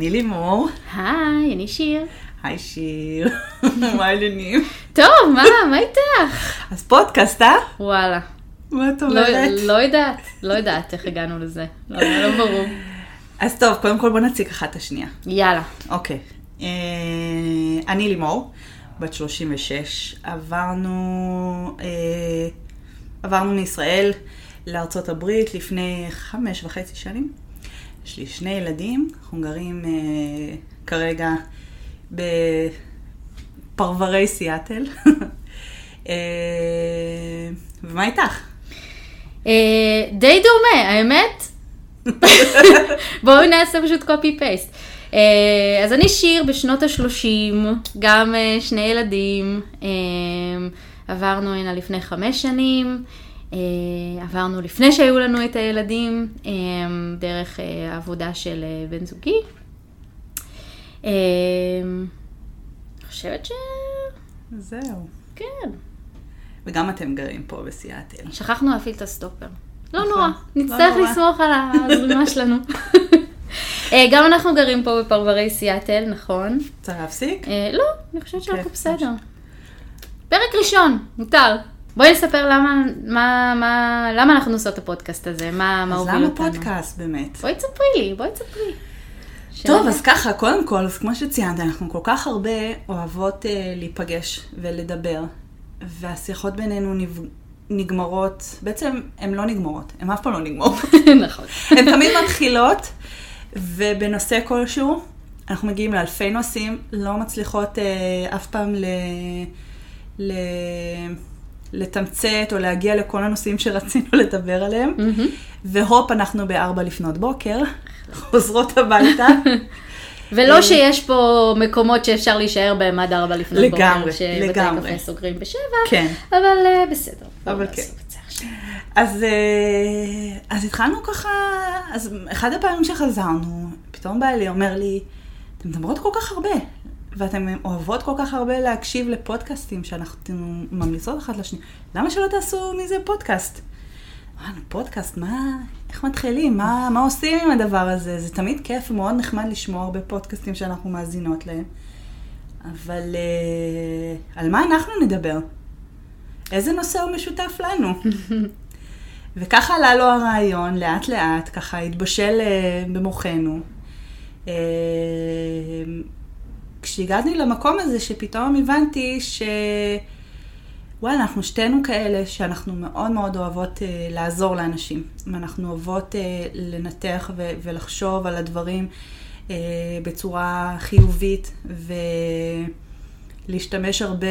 אני לימור. היי, אני שיר. היי שיר, מה העניינים? טוב, מה, מה איתך? אז פודקאסט, אה? וואלה. מה את לא, אומרת? לא יודעת, לא יודעת איך הגענו לזה. לא, לא ברור. אז טוב, קודם כל בוא נציג אחת את השנייה. יאללה. אוקיי. אה, אני לימור, בת 36. עברנו, אה, עברנו מישראל לארצות הברית לפני חמש וחצי שנים. יש לי שני ילדים, אנחנו גרים אה, כרגע בפרברי סיאטל. אה, ומה איתך? אה, די דומה, האמת. בואו נעשה פשוט קופי פייסט. אז אני שיר בשנות ה-30, גם אה, שני ילדים. אה, עברנו הנה לפני חמש שנים. אה, עברנו לפני שהיו לנו את הילדים, אה, דרך אה, העבודה של בן זוגי. אני חושבת ש... זהו. כן. וגם אתם גרים פה בסיאטל. שכחנו להפעיל את הסטופר. לא נכון, נורא, לא נצטרך. לסמוך על הזרימה שלנו. גם אנחנו גרים פה בפרברי סיאטל, נכון? רוצה להפסיק? לא, אני חושבת שאנחנו אוקיי, בסדר. פרק ראשון, מותר. בואי נספר למה, מה, מה, למה אנחנו עושות את הפודקאסט הזה, מה, מה אז הוביל למה אותנו. פודקאסט באמת? בואי תספרי לי, בואי תספרי. טוב. אז ככה, קודם כל, אז כמו שציינת, אנחנו כל כך הרבה אוהבות אה, להיפגש ולדבר, והשיחות בינינו נב... נגמרות, בעצם הן לא נגמרות, הן אף פעם לא נגמרות. נכון. הן תמיד מתחילות, ובנושא כלשהו, אנחנו מגיעים לאלפי נושאים, לא מצליחות אה, אף פעם ל... ל... לתמצת או להגיע לכל הנושאים שרצינו לדבר עליהם. מהמם. והופ, אנחנו בארבע לפנות בוקר, חוזרות הביתה. ולא אה, שיש פה מקומות שאפשר להישאר בהם עד ארבע לפנות בוקר. לגמרי, שבתי לגמרי. קפה סוגרים בשבע. כן. אבל אה, בסדר. אבל כן. אז, אה, אז התחלנו ככה, אז אחד הפעמים שחזרנו, פתאום בעלי אומר לי, אתן מדברות כל כך הרבה, ואתן אוהבות כל כך הרבה להקשיב לפודקאסטים שאנחנו ממליצות אחת לשנייה, למה שלא תעשו מזה פודקאסט? אמרנו, פודקאסט, מה, איך מתחילים? מה, מה עושים עם הדבר הזה? זה תמיד כיף ומאוד נחמד לשמוע הרבה פודקאסטים שאנחנו מאזינות להם. אבל אה, על מה אנחנו נדבר? איזה נושא הוא משותף לנו? וככה עלה לו הרעיון, לאט לאט, ככה התבשל אה, במוחנו. אה, כשהגעתי למקום הזה, שפתאום הבנתי ש... וואלה, אנחנו שתינו כאלה שאנחנו מאוד מאוד אוהבות אה, לעזור לאנשים. ואנחנו אוהבות אה, לנתח ו- ולחשוב על הדברים אה, בצורה חיובית, ולהשתמש הרבה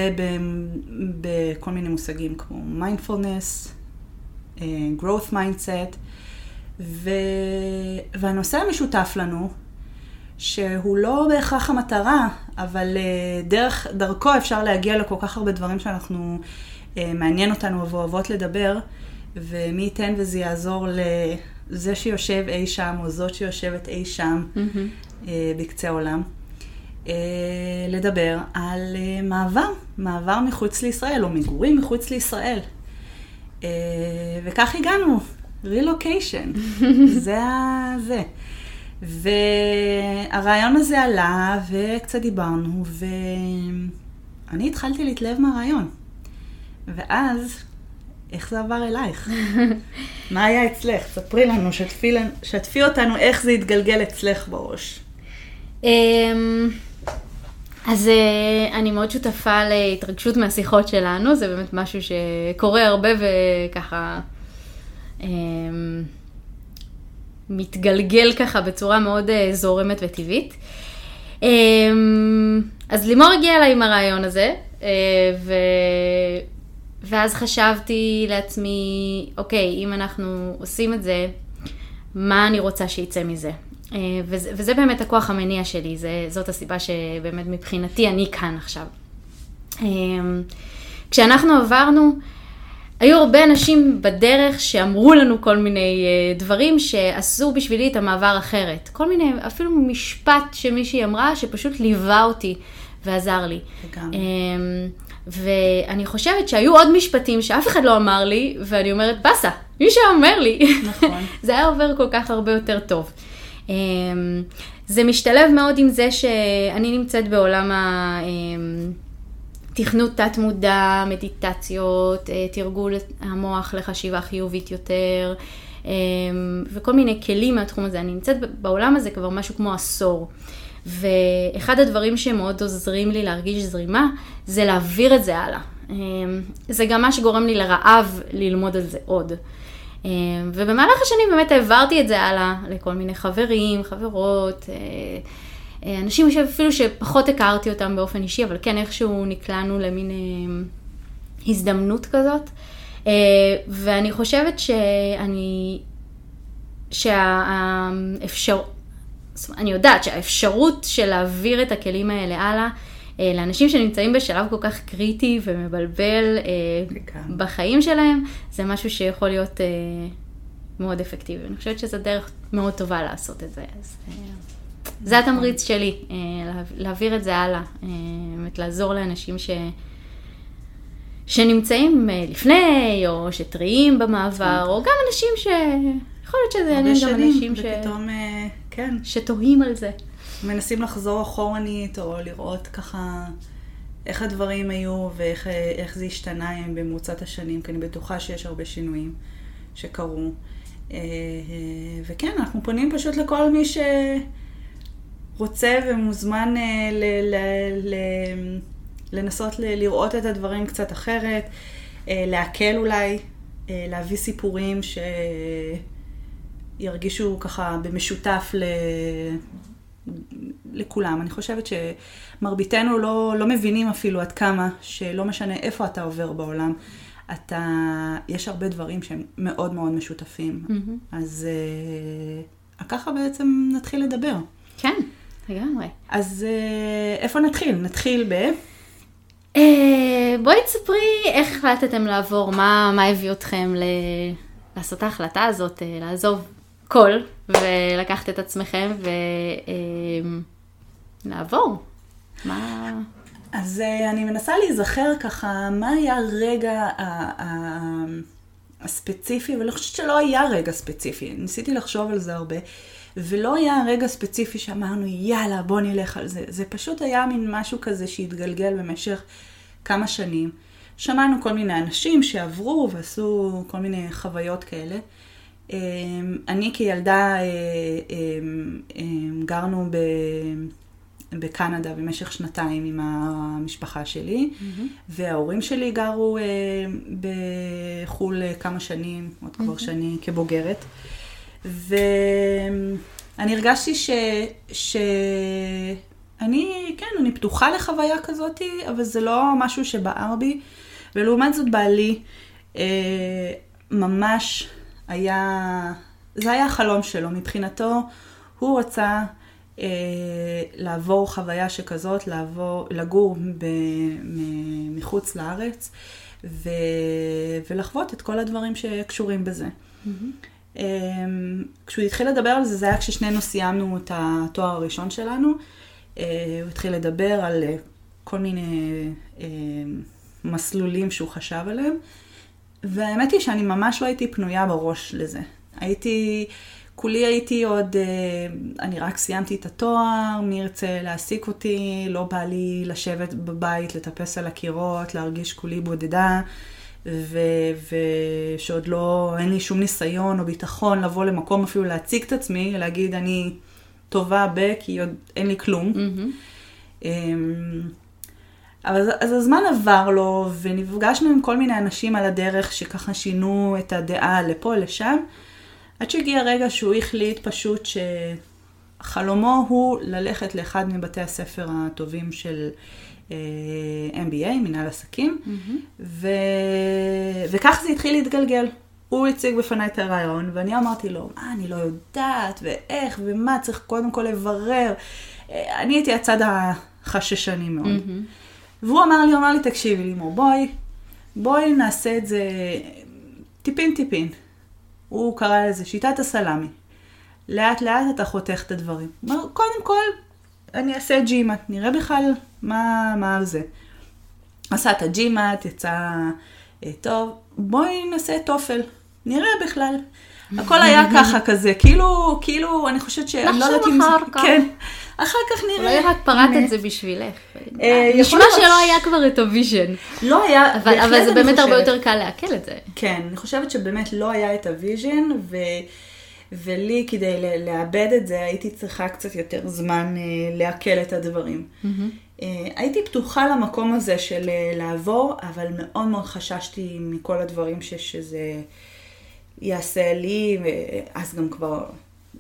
בכל מיני מושגים כמו מיינדפולנס, אה, growth mindset, ו... והנושא המשותף לנו, שהוא לא בהכרח המטרה, אבל אה, דרך, דרכו אפשר להגיע לכל כך הרבה דברים שאנחנו, אה, מעניין אותנו ואוהבות לדבר, ומי ייתן וזה יעזור לזה שיושב אי שם, או זאת שיושבת אי שם, מהמם. אה, בקצה העולם, אה, לדבר על אה, מעבר, מעבר מחוץ לישראל, או מגורים מחוץ לישראל. אה, וכך הגענו, רילוקיישן, זה ה... זה. והרעיון הזה עלה, וקצת דיברנו, ואני התחלתי להתלהב מהרעיון. ואז, איך זה עבר אלייך? מה היה אצלך? ספרי לנו, שתפי, לנו- שתפי אותנו איך זה התגלגל אצלך בראש. אמ, אז אה, אני מאוד שותפה להתרגשות מהשיחות שלנו, זה באמת משהו שקורה הרבה וככה אמ, מתגלגל ככה בצורה מאוד אה, זורמת וטבעית. אמ, אז לימור הגיעה אליי עם הרעיון הזה, אה, ו... ואז חשבתי לעצמי, אוקיי, אם אנחנו עושים את זה, מה אני רוצה שיצא מזה? אה, וזה, וזה באמת הכוח המניע שלי, זה, זאת הסיבה שבאמת מבחינתי אני כאן עכשיו. אה, כשאנחנו עברנו, היו הרבה אנשים בדרך שאמרו לנו כל מיני אה, דברים שעשו בשבילי את המעבר אחרת. כל מיני, אפילו משפט שמישהי אמרה שפשוט ליווה אותי ועזר לי. לגמרי. אמ, ואני חושבת שהיו עוד משפטים שאף אחד לא אמר לי, ואני אומרת, באסה, מישהו אומר לי. נכון. זה היה עובר כל כך הרבה יותר טוב. אמ, זה משתלב מאוד עם זה שאני נמצאת בעולם התכנות תת-מודע, מדיטציות, אה, תרגול המוח לחשיבה חיובית יותר, אה, וכל מיני כלים מהתחום הזה. אני נמצאת בעולם הזה כבר משהו כמו עשור. ואחד הדברים שמאוד עוזרים לי להרגיש זרימה, זה להעביר את זה הלאה. אה, זה גם מה שגורם לי לרעב ללמוד על זה עוד. ובמהלך השנים באמת העברתי את זה הלאה לכל מיני חברים, חברות, אנשים שאפילו שפחות הכרתי אותם באופן אישי, אבל כן איכשהו נקלענו למין הזדמנות כזאת. ואני חושבת שאני, שהאפשר... אני יודעת שהאפשרות של להעביר את הכלים האלה הלאה, לאנשים שנמצאים בשלב כל כך קריטי ומבלבל בחיים שלהם, זה משהו שיכול להיות מאוד אפקטיבי. אני חושבת שזו דרך מאוד טובה לעשות את זה. אז, זה התמריץ שלי, להעביר את זה הלאה, באמת לעזור לאנשים ש... שנמצאים לפני, או שטריים במעבר, או גם אנשים ש... יכול להיות שזה יעניין גם אנשים ש... ופתאום, כן. שתוהים על זה. מנסים לחזור אחורנית, או לראות ככה איך הדברים היו, ואיך זה השתנה במרוצת השנים, כי אני בטוחה שיש הרבה שינויים שקרו. וכן, אנחנו פונים פשוט לכל מי ש... רוצה ומוזמן ל, ל, ל, לנסות ל, לראות את הדברים קצת אחרת, להקל אולי, להביא סיפורים שירגישו ככה במשותף ל... לכולם. אני חושבת שמרביתנו לא, לא מבינים אפילו עד כמה, שלא משנה איפה אתה עובר בעולם, אתה, יש הרבה דברים שהם מאוד מאוד משותפים. Mm-hmm. אז ככה בעצם נתחיל לדבר. כן. לגמרי. אז אה, איפה נתחיל? נתחיל ב... אה, בואי תספרי איך החלטתם לעבור, מה, מה הביא אתכם ל... לעשות את ההחלטה הזאת, אה, לעזוב קול ולקחת את עצמכם ולעבור. מה... אז אני מנסה להיזכר ככה, מה היה הרגע הספציפי, ואני חושבת שלא היה רגע ספציפי, ניסיתי לחשוב על זה הרבה. ולא היה רגע ספציפי שאמרנו, יאללה, בוא נלך על זה. זה פשוט היה מין משהו כזה שהתגלגל במשך כמה שנים. שמענו כל מיני אנשים שעברו ועשו כל מיני חוויות כאלה. אמ, אני כילדה אה, אמ, אמ, גרנו בקנדה במשך שנתיים עם המשפחה שלי, mm-hmm. וההורים שלי גרו אה, בחו"ל כמה שנים, עוד כבר mm-hmm. שאני כבוגרת. ואני הרגשתי ש... ש... אני, כן, אני פתוחה לחוויה כזאת, אבל זה לא משהו שבער בי. ולעומת זאת בעלי, אה, ממש היה, זה היה החלום שלו. מבחינתו, הוא רצה אה, לעבור חוויה שכזאת, לעבור, לגור ב, מ, מחוץ לארץ, ו, ולחוות את כל הדברים שקשורים בזה. Mm-hmm. אמ, כשהוא התחיל לדבר על זה, זה היה כששנינו סיימנו את התואר הראשון שלנו. אה, הוא התחיל לדבר על אה, כל מיני אה, מסלולים שהוא חשב עליהם. והאמת היא שאני ממש לא הייתי פנויה בראש לזה. הייתי, כולי הייתי עוד, אני רק סיימתי את התואר, מי ירצה להעסיק אותי, לא בא לי לשבת בבית, לטפס על הקירות, להרגיש כולי בודדה. ושעוד לא, אין לי שום ניסיון או ביטחון לבוא למקום אפילו להציג את עצמי, להגיד אני טובה ב, כי עוד אין לי כלום. Mm-hmm. אבל אז הזמן עבר לו, ונפגשנו עם כל מיני אנשים על הדרך שככה שינו את הדעה לפה, לשם, עד שהגיע רגע שהוא החליט פשוט שחלומו הוא ללכת לאחד מבתי הספר הטובים של MBA, מנהל עסקים, mm-hmm. ו... וכך זה התחיל להתגלגל. הוא הציג בפניי את הרעיון, ואני אמרתי לו, מה, אני לא יודעת, ואיך, ומה, צריך קודם כל לברר. אה, אני הייתי הצד החששני מאוד. Mm-hmm. והוא אמר לי, הוא אמר לי, תקשיבי לימור, בואי, בואי נעשה את זה טיפין טיפין. הוא קרא לזה שיטת הסלאמי. לאט לאט אתה חותך את הדברים. קודם כל, אני אעשה ג'ימאט, נראה בכלל מה, מה על זה. עשה את הג'ימאט, יצא אה, טוב, בואי נעשה תופל, נראה בכלל. הכל היה ככה כזה, כאילו, כאילו, אני חושבת ש... לא נחשוב יודעת אם זה- אחר כך. כן. אחר כך נראה. אולי רק פרט את זה בשבילך. אה, נשמע שלא היה כבר את ה vision. לא היה, אבל זה באמת הרבה. יותר קל לעכל את זה. כן, אני חושבת שבאמת לא היה את ה vision. ולי כדי לעבד את זה הייתי צריכה קצת יותר זמן אה, לעכל את הדברים. אה, הייתי פתוחה למקום הזה של אה, לעבור, אבל מאוד מאוד חששתי מכל הדברים ש- שזה יעשה לי, ואז גם כבר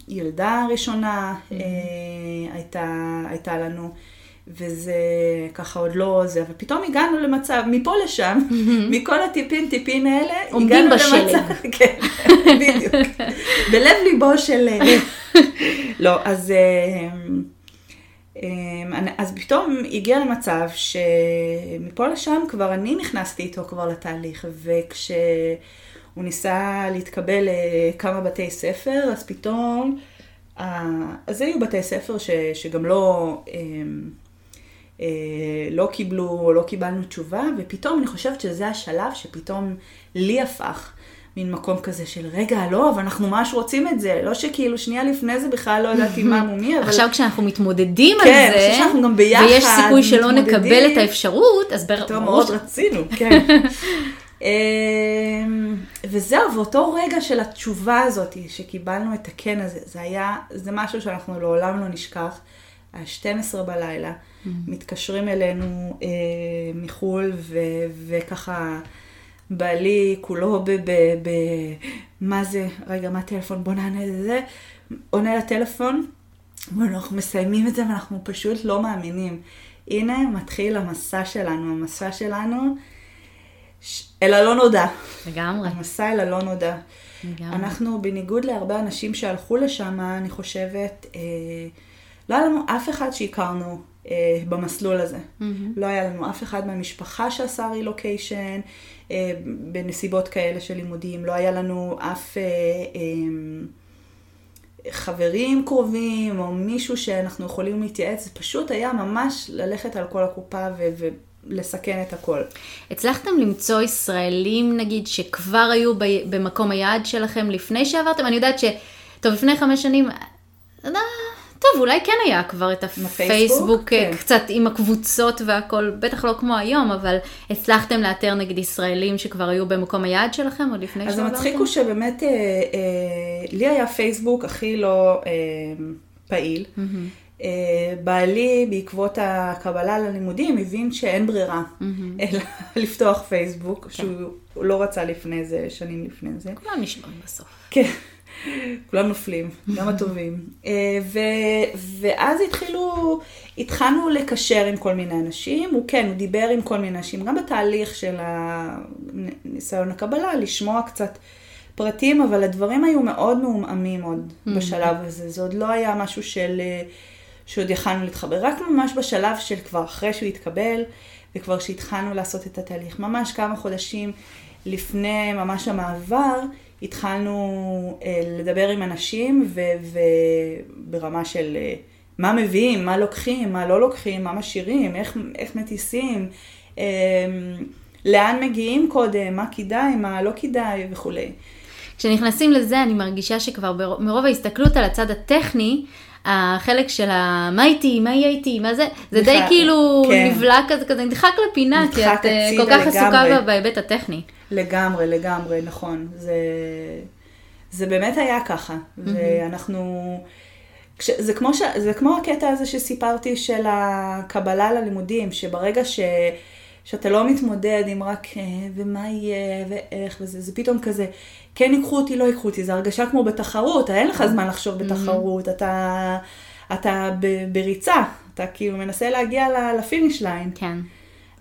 ילדה ראשונה אה, הייתה, הייתה לנו. וזה ככה עוד לא זה, אבל פתאום הגענו למצב, מפה לשם, מכל הטיפין טיפין האלה, עומדים בשלג. למצב, כן, בדיוק, בלב ליבו של, לא, אז, אז פתאום הגיע למצב שמפה לשם כבר אני נכנסתי איתו כבר לתהליך, וכשהוא ניסה להתקבל לכמה בתי ספר, אז פתאום, אה, אז היו בתי ספר ש, שגם לא... אה, אה, לא קיבלו או לא קיבלנו תשובה, ופתאום אני חושבת שזה השלב שפתאום לי הפך מין מקום כזה של רגע, לא, אבל אנחנו ממש רוצים את זה, לא שכאילו שנייה לפני זה בכלל לא ידעתי מה מומי, אבל... עכשיו כשאנחנו מתמודדים על כן, זה, עכשיו שאנחנו גם ביחד ויש סיכוי שלא. נקבל את האפשרות, אז בר- פתאום ברור מאוד רצינו, כן. אמ, וזהו, ואותו רגע של התשובה הזאת, שקיבלנו את הכן הזה, זה היה, זה משהו שאנחנו לעולם לא נשכח. ה-12 בלילה, מתקשרים אלינו אה, מחו"ל, ו- וככה בעלי כולו ב... ב- ב- מה זה, רגע, מה הטלפון? בוא נענה לזה. עונה לטלפון, ואנחנו מסיימים את זה ואנחנו פשוט לא מאמינים. הנה מתחיל המסע שלנו, המסע שלנו ש- אל הלא נודע. לגמרי. המסע אל הלא נודע. לגמרי. אנחנו, בניגוד להרבה אנשים שהלכו לשם, אני חושבת, אה, לא היה לנו אף אחד שהכרנו אה, במסלול הזה. לא היה לנו אף אחד מהמשפחה שעשה רילוקיישן, אה, בנסיבות כאלה של לימודים. לא היה לנו אף אה, אה, חברים קרובים, או מישהו שאנחנו יכולים להתייעץ. זה פשוט היה ממש ללכת על כל הקופה ו- ולסכן את הכל. הצלחתם למצוא ישראלים, נגיד, שכבר היו ב- במקום היעד שלכם לפני שעברתם? אני יודעת ש... טוב, לפני חמש שנים... אה, טוב, אולי כן היה כבר את הפייסבוק, כן. כן. קצת עם הקבוצות והכל, בטח לא כמו היום, אבל הצלחתם לאתר נגיד ישראלים שכבר היו במקום היעד שלכם עוד לפני אז שעברתם? המצחיק הוא שבאמת, אה, אה, לי היה פייסבוק הכי לא אה, פעיל. אה, בעלי, בעקבות הקבלה ללימודים, הבין שאין ברירה, אלא לפתוח פייסבוק, שהוא לא רצה לפני זה, שנים לפני זה. כולם נשמעים בסוף. כן, כולם נופלים, גם הטובים. אה, ו- ואז התחילו, התחלנו לקשר עם כל מיני אנשים, הוא כן, הוא דיבר עם כל מיני אנשים, גם בתהליך של הניסיון הקבלה, לשמוע קצת פרטים, אבל הדברים היו מאוד מעומעמים עוד בשלב הזה, זה עוד לא היה משהו של, אה, שעוד יכלנו להתחבר, רק ממש בשלב של כבר אחרי שהוא התקבל, וכבר שהתחלנו לעשות את התהליך, ממש כמה חודשים לפני ממש המעבר, התחלנו אה, לדבר עם אנשים, וברמה של אה, מה מביאים, מה לוקחים, מה לא לוקחים, מה משאירים, איך, איך מטיסים, אה, לאן מגיעים קודם, מה כדאי, מה לא כדאי וכולי. כשנכנסים לזה, אני מרגישה שכבר בר- מרוב ההסתכלות על הצד הטכני, החלק של ה... מה איתי, מה יהיה איתי, מה זה, זה די כאילו כן. נבלע כזה, כזה נדחק לפינה, כי נדחק את אה, כל כך עסוקה לגמרי. בה בהיבט הטכני. לגמרי, לגמרי, נכון. זה, זה באמת היה ככה. ואנחנו... כש, זה, כמו ש, זה כמו הקטע הזה שסיפרתי של הקבלה ללימודים, שברגע ש, שאתה לא מתמודד עם רק אה, ומה יהיה ואיך וזה, זה פתאום כזה, כן ייקחו אותי, לא ייקחו אותי, זה הרגשה כמו בתחרות, אין לך זמן לחשוב בתחרות, אתה, אתה ב, בריצה, אתה כאילו מנסה להגיע ל finish line. כן.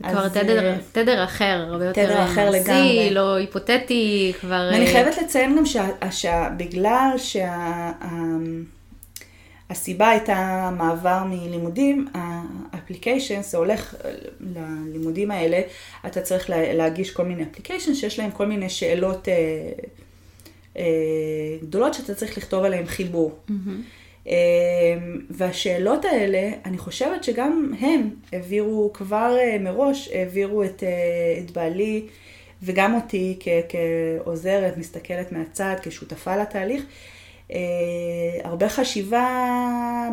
אז, כבר תדר, אה, תדר אחר, הרבה יותר תדר אחר מעשי, לגמרי. לא היפותטי, כבר... ואני אה, חייבת לציין גם שה- שה- בגלל שהסיבה הייתה מעבר מלימודים, ה application, זה הולך אה, ללימודים האלה, אתה צריך לה- להגיש כל מיני אפליקיישן שיש להם כל מיני שאלות אה, אה, גדולות שאתה צריך לכתוב עליהן חיבור. אה, והשאלות האלה, אני חושבת שגם הם העבירו כבר אה, מראש, העבירו את, אה, את בעלי וגם אותי כ- כעוזרת, מסתכלת מהצד, כשותפה לתהליך, אה, הרבה חשיבה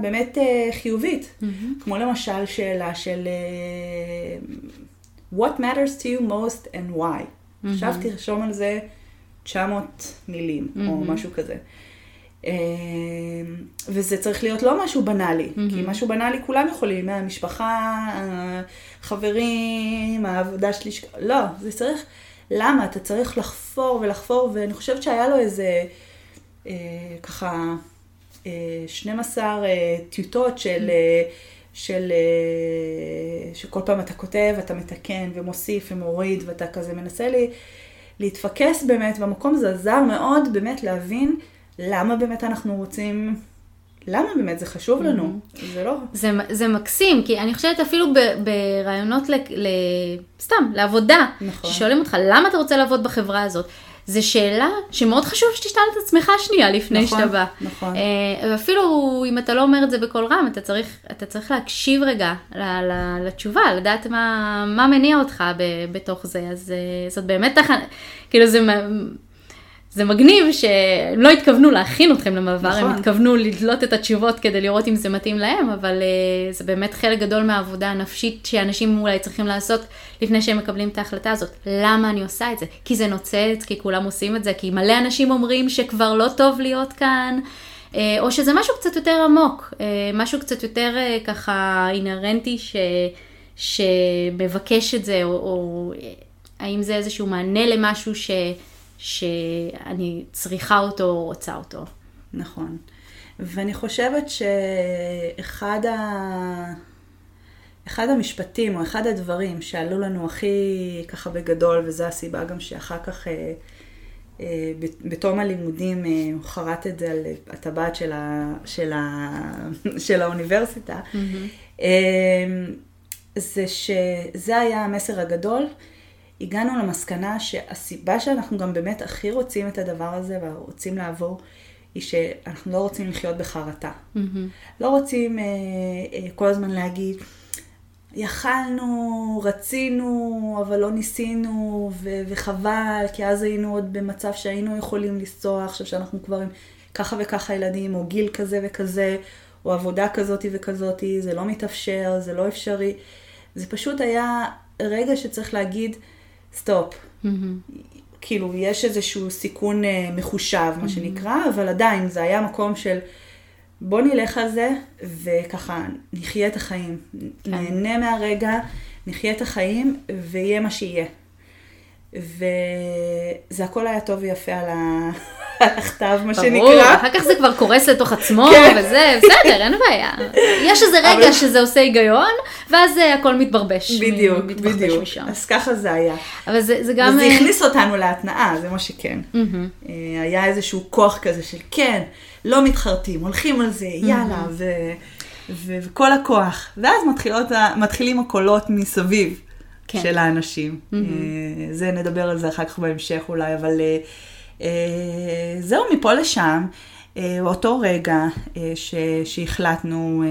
באמת חיובית, mm-hmm. כמו למשל שאלה של What matters to you most and why. Mm-hmm. עכשיו תרשום על זה 900 מילים, mm-hmm. או משהו כזה. אה, וזה צריך להיות לא משהו בנאלי, mm-hmm. כי משהו בנאלי כולם יכולים, המשפחה, החברים, העבודה שלי, לא, זה צריך, למה? אתה צריך לחפור ולחפור, ואני חושבת שהיה לו איזה, אה, ככה, אה, 12 אה, טיוטות של... Mm-hmm. של שכל פעם אתה כותב, אתה מתקן ומוסיף ומוריד, ואתה כזה מנסה לי להתפקס באמת במקום הזה, עזר מאוד באמת להבין למה באמת אנחנו רוצים, למה באמת זה חשוב לנו, mm-hmm. זה לא... זה, זה מקסים, כי אני חושבת אפילו ב, ברעיונות ל, ל... סתם, לעבודה, נכון. ששואלים אותך למה אתה רוצה לעבוד בחברה הזאת. זו שאלה שמאוד חשוב שתשאל את עצמך שנייה לפני נכון, שאתה בא. נכון. אה, ואפילו אם אתה לא אומר את זה בקול רם, אתה צריך, אתה צריך להקשיב רגע לתשובה, לדעת מה, מה מניע אותך בתוך זה. אז אה, זאת באמת תחנה, כאילו זה זה מגניב שהם לא התכוונו להכין אתכם למעבר, נכון. הם התכוונו לדלות את התשובות כדי לראות אם זה מתאים להם, אבל uh, זה באמת חלק גדול מהעבודה הנפשית שאנשים אולי צריכים לעשות לפני שהם מקבלים את ההחלטה הזאת. למה אני עושה את זה? כי זה נוצץ, כי כולם עושים את זה, כי מלא אנשים אומרים שכבר לא טוב להיות כאן. uh, או שזה משהו קצת יותר עמוק, uh, משהו קצת יותר uh, ככה אינהרנטי ש, שמבקש את זה, או, או האם זה איזשהו מענה למשהו ש... שאני צריכה אותו או רוצה אותו. נכון. ואני חושבת שאחד ה... אחד המשפטים או אחד הדברים שעלו לנו הכי ככה בגדול, וזו הסיבה גם שאחר כך אה, אה, בתום הלימודים אה, הוא חרט את זה על הטבעת של, ה, של, ה, של האוניברסיטה, mm-hmm. אה, זה שזה היה המסר הגדול. הגענו למסקנה שהסיבה שאנחנו גם באמת הכי רוצים את הדבר הזה ורוצים לעבור, היא שאנחנו לא רוצים לחיות בחרטה. Mm-hmm. לא רוצים אה, אה, כל הזמן להגיד, יכלנו, רצינו, אבל לא ניסינו, ו- וחבל, כי אז היינו עוד במצב שהיינו יכולים לנסוע, עכשיו שאנחנו כבר עם ככה וככה ילדים, או גיל כזה וכזה, או עבודה כזאת וכזאת, זה לא מתאפשר, זה לא אפשרי. זה פשוט היה רגע שצריך להגיד, סטופ. Mm-hmm. כאילו, יש איזשהו סיכון uh, מחושב, מה mm-hmm. שנקרא, אבל עדיין זה היה מקום של בוא נלך על זה, וככה נחיה את החיים. כן. נהנה מהרגע, נחיה את החיים, ויהיה מה שיהיה. וזה הכל היה טוב ויפה על, ה... הכתב, מה שנקרא. ברור, אחר כך זה כבר קורס לתוך עצמו, כן. וזה, בסדר, אין בעיה. יש איזה רגע שזה עושה היגיון, ואז הכל מתברבש. בדיוק, בדיוק. משם. אז ככה זה היה. אבל זה, זה גם... וזה אה, הכניס אותנו להתנאה, זה מה שכן. Mm-hmm. היה איזשהו כוח כזה של כן, לא מתחרטים, הולכים על זה, יאללה, mm-hmm. ו... וכל הכוח. ואז מתחילות, מתחילים הקולות מסביב כן. של האנשים. Mm-hmm. זה, נדבר על זה אחר כך בהמשך אולי, אבל... אה, זהו, מפה לשם. אה, אותו רגע אה, ש, שהחלטנו,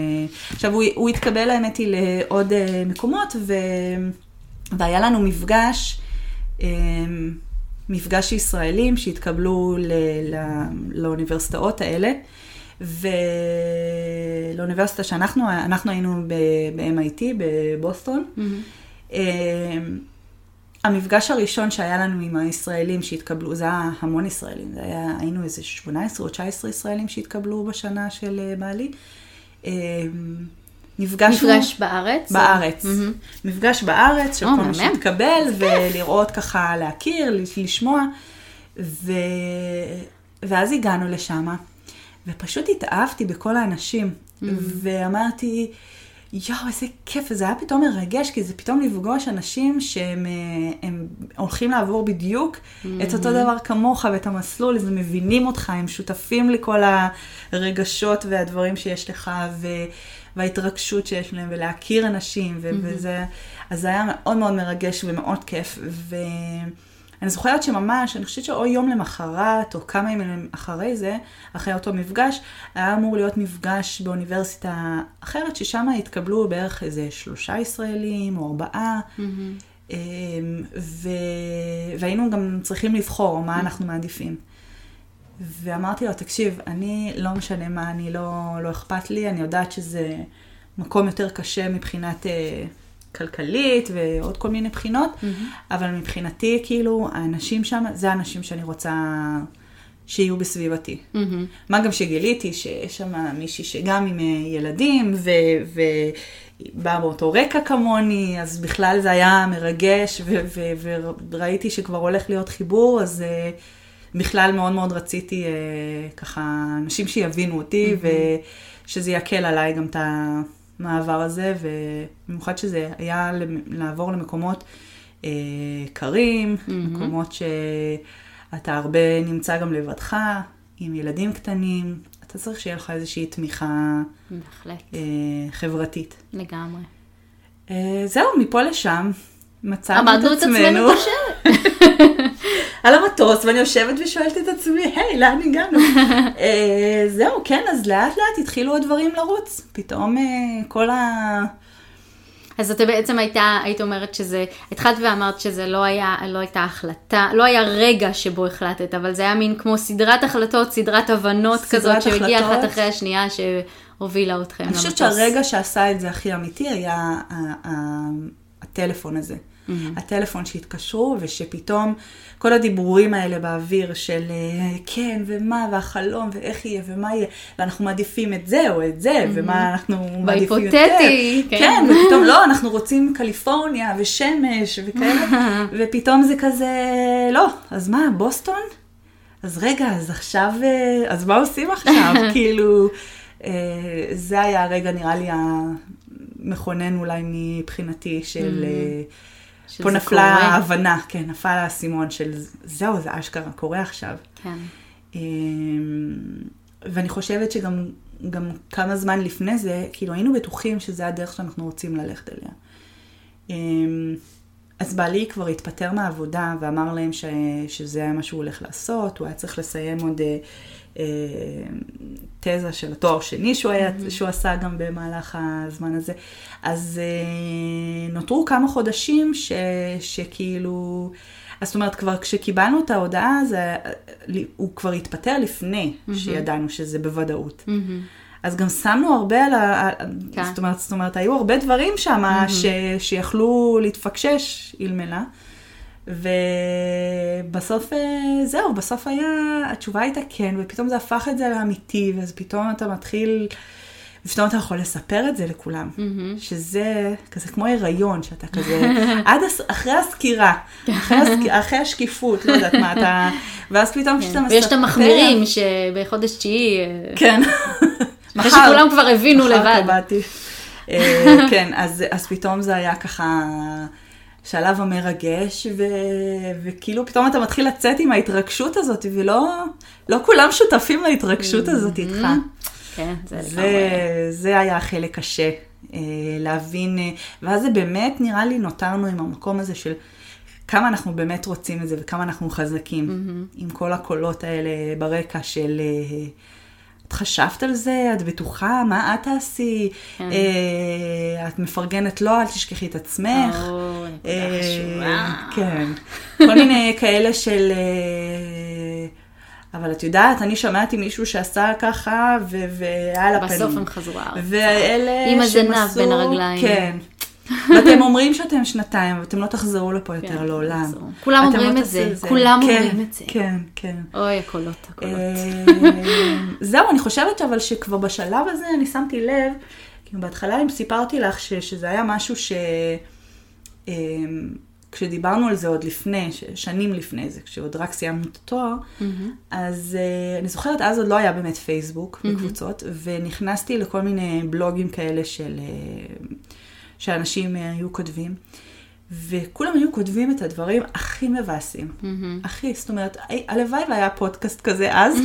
עכשיו הוא, הוא התקבל האמת היא לעוד מקומות ו, והיה לנו מפגש, מפגש ישראלים שהתקבלו ל, ל, לאוניברסיטאות האלה ולאוניברסיטה שאנחנו אנחנו היינו ב-MIT בבוסטון. Mm-hmm. המפגש הראשון שהיה לנו עם הישראלים שהתקבלו, זה היה המון ישראלים, זה היה, היינו איזה 18 או 19 ישראלים שהתקבלו בשנה של אה, בעלי. אמ, נפגשנו... מפגש בארץ? בארץ. Mm-hmm. מפגש בארץ, של oh, כל מי שהתקבל, ולראות ככה, להכיר, לשמוע. ו... ואז הגענו לשם, ופשוט התאהבתי בכל האנשים, mm-hmm. ואמרתי, יואו, איזה כיף, וזה היה פתאום מרגש, כי זה פתאום לפגוש אנשים שהם אה, הולכים לעבור בדיוק mm-hmm. את אותו דבר כמוך ואת המסלול, אז הם מבינים אותך, הם שותפים לכל הרגשות והדברים שיש לך, ו... וההתרגשות שיש להם, ולהכיר אנשים, ו... mm-hmm. וזה, אז זה היה מאוד מאוד מרגש ומאוד כיף, ו... אני זוכרת שממש, אני חושבת שאו יום למחרת, או כמה ימים אחרי זה, אחרי אותו מפגש, היה אמור להיות מפגש באוניברסיטה אחרת, ששם התקבלו בערך איזה שלושה ישראלים, או ארבעה. Mm-hmm. אמ, ו... והיינו גם צריכים לבחור מה אנחנו מעדיפים. ואמרתי לו, תקשיב, אני לא משנה מה, אני לא, לא אכפת לי, אני יודעת שזה מקום יותר קשה מבחינת אה, כלכלית ועוד כל מיני בחינות, mm-hmm. אבל מבחינתי, כאילו, האנשים שם, זה האנשים שאני רוצה שיהיו בסביבתי. Mm-hmm. מה גם שגיליתי שיש שם מישהי שגם עם אה, ילדים, ו... ו... באה באותו רקע כמוני, אז בכלל זה היה מרגש, ו- ו- וראיתי שכבר הולך להיות חיבור, אז uh, בכלל מאוד מאוד רציתי uh, ככה אנשים שיבינו אותי, mm-hmm. ושזה יקל עליי גם את המעבר הזה, ובמיוחד שזה היה לעבור למקומות uh, קרים, mm-hmm. מקומות שאתה הרבה נמצא גם לבדך, עם ילדים קטנים, אתה צריך שיהיה לך איזושהי תמיכה בהחלט. אה, חברתית. לגמרי. אה, זהו, מפה לשם מצאנו את עצמנו. על המטוס, ואני יושבת ושואלת את עצמי, היי, לאן הגענו? אה, זהו, כן, אז לאט לאט התחילו הדברים לרוץ. פתאום אה, כל ה... אז אתה בעצם הייתה, היית אומרת שזה, התחלת ואמרת שזה לא היה, לא הייתה החלטה, לא היה רגע שבו החלטת, אבל זה היה מין כמו סדרת החלטות, סדרת הבנות סדרת כזאת, שהגיעה אחת אחרי השנייה, שהובילה אתכם למטוס. אני חושבת שהרגע שעשה את זה הכי אמיתי היה הטלפון הזה. Mm-hmm. הטלפון שהתקשרו, ושפתאום כל הדיבורים האלה באוויר של אה, כן, ומה, והחלום, ואיך יהיה, ומה יהיה, ואנחנו מעדיפים את זה או את זה, mm-hmm. ומה אנחנו מעדיפים יותר. בהיפותטי, כן. כן, ופתאום לא, אנחנו רוצים קליפורניה ושמש וכאלה, ופתאום זה כזה, לא, אז מה, בוסטון? אז רגע, אז עכשיו, אה, אז מה עושים עכשיו? כאילו, אה, זה היה הרגע, נראה לי, המכונן אולי מבחינתי של... Mm-hmm. פה נפלה ההבנה, כן, נפל האסימון של זהו, זה אשכרה קורה עכשיו. כן. אמ, ואני חושבת שגם גם כמה זמן לפני זה, כאילו היינו בטוחים שזה הדרך שאנחנו רוצים ללכת אליה. אז בעלי כבר התפטר מהעבודה ואמר להם ש, שזה היה מה שהוא הולך לעשות, הוא היה צריך לסיים עוד אה, אה, תזה של התואר שני שהוא, היה, mm-hmm. שהוא עשה גם במהלך הזמן הזה. אז אה, נותרו כמה חודשים ש, שכאילו, אז זאת אומרת, כבר כשקיבלנו את ההודעה, זה, הוא כבר התפטר לפני mm-hmm. שידענו שזה בוודאות. Mm-hmm. אז גם שמנו הרבה על ה... כן. זאת, אומרת, זאת אומרת, היו הרבה דברים שם mm-hmm. ש... שיכלו להתפקשש אלמלא. ובסוף, אה, זהו, בסוף היה, התשובה הייתה כן, ופתאום זה הפך את זה לאמיתי, ואז פתאום אתה מתחיל, ופתאום אתה יכול לספר את זה לכולם. Mm-hmm. שזה כזה כמו הריון, שאתה כזה, עד הס... אחרי הסקירה, אחרי, הסק... אחרי השקיפות, לא יודעת מה אתה, ואז פתאום כשאתה מספר... ויש את המחמירים שבחודש תשיעי... אה, כן. אחרי שכולם כבר הבינו לבד. מחר קבעתי. אה, כן, אז, אז פתאום זה היה ככה שלב המרגש, ו, וכאילו פתאום אתה מתחיל לצאת עם ההתרגשות הזאת, ולא לא כולם שותפים להתרגשות הזאת איתך. Mm-hmm. כן, זה לגמרי. זה היה החלק קשה, אה, להבין, אה, ואז זה באמת נראה לי נותרנו עם המקום הזה של כמה אנחנו באמת רוצים את זה וכמה אנחנו חזקים, mm-hmm. עם כל הקולות האלה ברקע של... את חשבת על זה? את בטוחה? מה את תעשי? כן. אה, את מפרגנת לו, אל תשכחי את עצמך. או, נקודה אה, חשובה. כן. כל מיני כאלה של... אה, אבל את יודעת, אני שמעתי מישהו שעשה ככה, והיה לה פנים. בסוף הם חזרו ארצה. ואלה עם הזנב בין הרגליים. כן. ואתם אומרים שאתם שנתיים, ואתם לא תחזרו לפה יותר כן, לעולם. כולם אומרים לא את זה, כולם כן, אומרים את זה. כן, כן. אוי, הקולות, הקולות. אה, זהו, אני חושבת אבל שכבר בשלב הזה אני שמתי לב, כאילו בהתחלה אם סיפרתי לך שזה היה משהו ש... אה, כשדיברנו על זה עוד לפני, שנים לפני זה, כשעוד רק סיימנו את התואר, mm-hmm. אז uh, אני זוכרת, אז עוד לא היה באמת פייסבוק mm-hmm. בקבוצות, ונכנסתי לכל מיני בלוגים כאלה של... Uh, שאנשים אה, היו כותבים. וכולם היו כותבים את הדברים הכי מבאסים. Mm-hmm. הכי, זאת אומרת, הלוואי והיה פודקאסט כזה אז.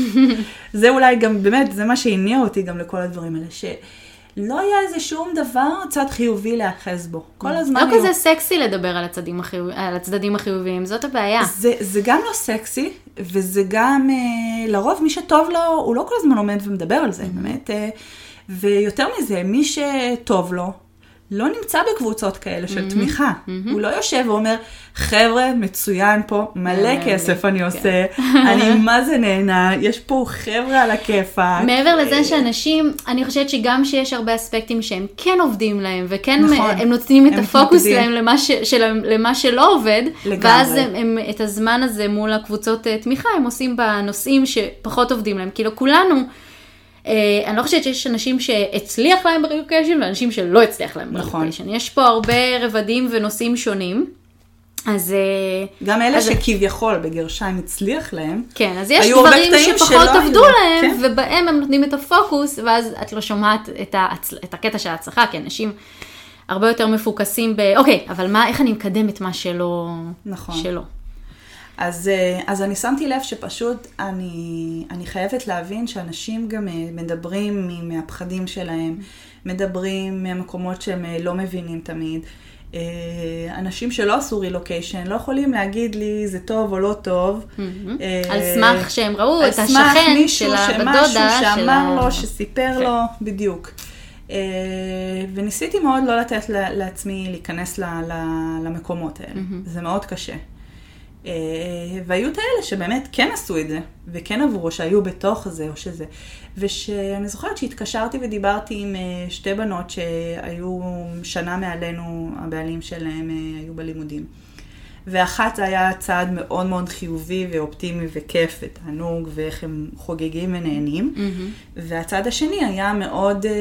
זה אולי גם, באמת, זה מה שהניע אותי גם לכל הדברים האלה, שלא היה איזה שום דבר צד חיובי להאחז בו. כל הזמן... לא היו... כזה סקסי לדבר על הצדדים, החיוב... על הצדדים החיוביים, זאת הבעיה. זה, זה גם לא סקסי, וזה גם, אה, לרוב מי שטוב לו, הוא לא כל הזמן עומד ומדבר על זה, mm-hmm. באמת. אה, ויותר מזה, מי שטוב לו, לא נמצא בקבוצות כאלה של תמיכה. הוא לא יושב ואומר, חבר'ה, מצוין פה, מלא כסף אני כן. עושה, אני מה זה נהנה, יש פה חבר'ה על הכיפאק. מעבר לזה שאנשים, אני חושבת שגם שיש הרבה אספקטים שהם כן עובדים להם, וכן נכון. הם נותנים את הם הפוקוס מתמקדים. להם למה, ש, של, למה שלא עובד, לגמרי. ואז הם, הם את הזמן הזה מול הקבוצות אה, תמיכה, הם עושים בנושאים שפחות עובדים להם. כאילו כולנו, אני לא חושבת שיש אנשים שהצליח להם ברילוקיישן ואנשים שלא הצליח להם נכון. ברילוקיישן. יש פה הרבה רבדים ונושאים שונים. אז אה, גם אלה אז- שכביכול בגרשיים הצליח להם, כן, אז יש דברים שפחות שלא היו, עבדו להם, כן. ובהם הם נותנים את הפוקוס, ואז את לא שומעת את, ההצ... את הקטע של ההצלחה, כי אנשים הרבה יותר מפוקסים ב... אוקיי, אבל מה, איך אני מקדם את מה שלא... נכון. שלא. אז, אה, אז אני שמתי לב שפשוט אני, אני חייבת להבין שאנשים גם אה, מדברים מהפחדים שלהם, מדברים מהמקומות שהם אה, לא מבינים תמיד. אנשים שלא עשו רילוקיישן לא יכולים להגיד לי זה טוב או לא טוב. על סמך שהם ראו על את סמך השכן מישהו של הבת דודה, של שאמר ה- לו, שסיפר כן. לו, בדיוק. וניסיתי מאוד לא לתת לעצמי להיכנס למקומות האלה. זה מאוד קשה. אה, והיו את האלה שבאמת כן עשו את זה, וכן עברו, שהיו בתוך זה או שזה. ושאני זוכרת שהתקשרתי ודיברתי עם אה, שתי בנות שהיו שנה מעלינו, הבעלים שלהם אה, היו בלימודים. ואחת זה היה צעד מאוד מאוד חיובי ואופטימי וכיף ותענוג ואיך הם חוגגים ונהנים. והצד השני היה מאוד אה,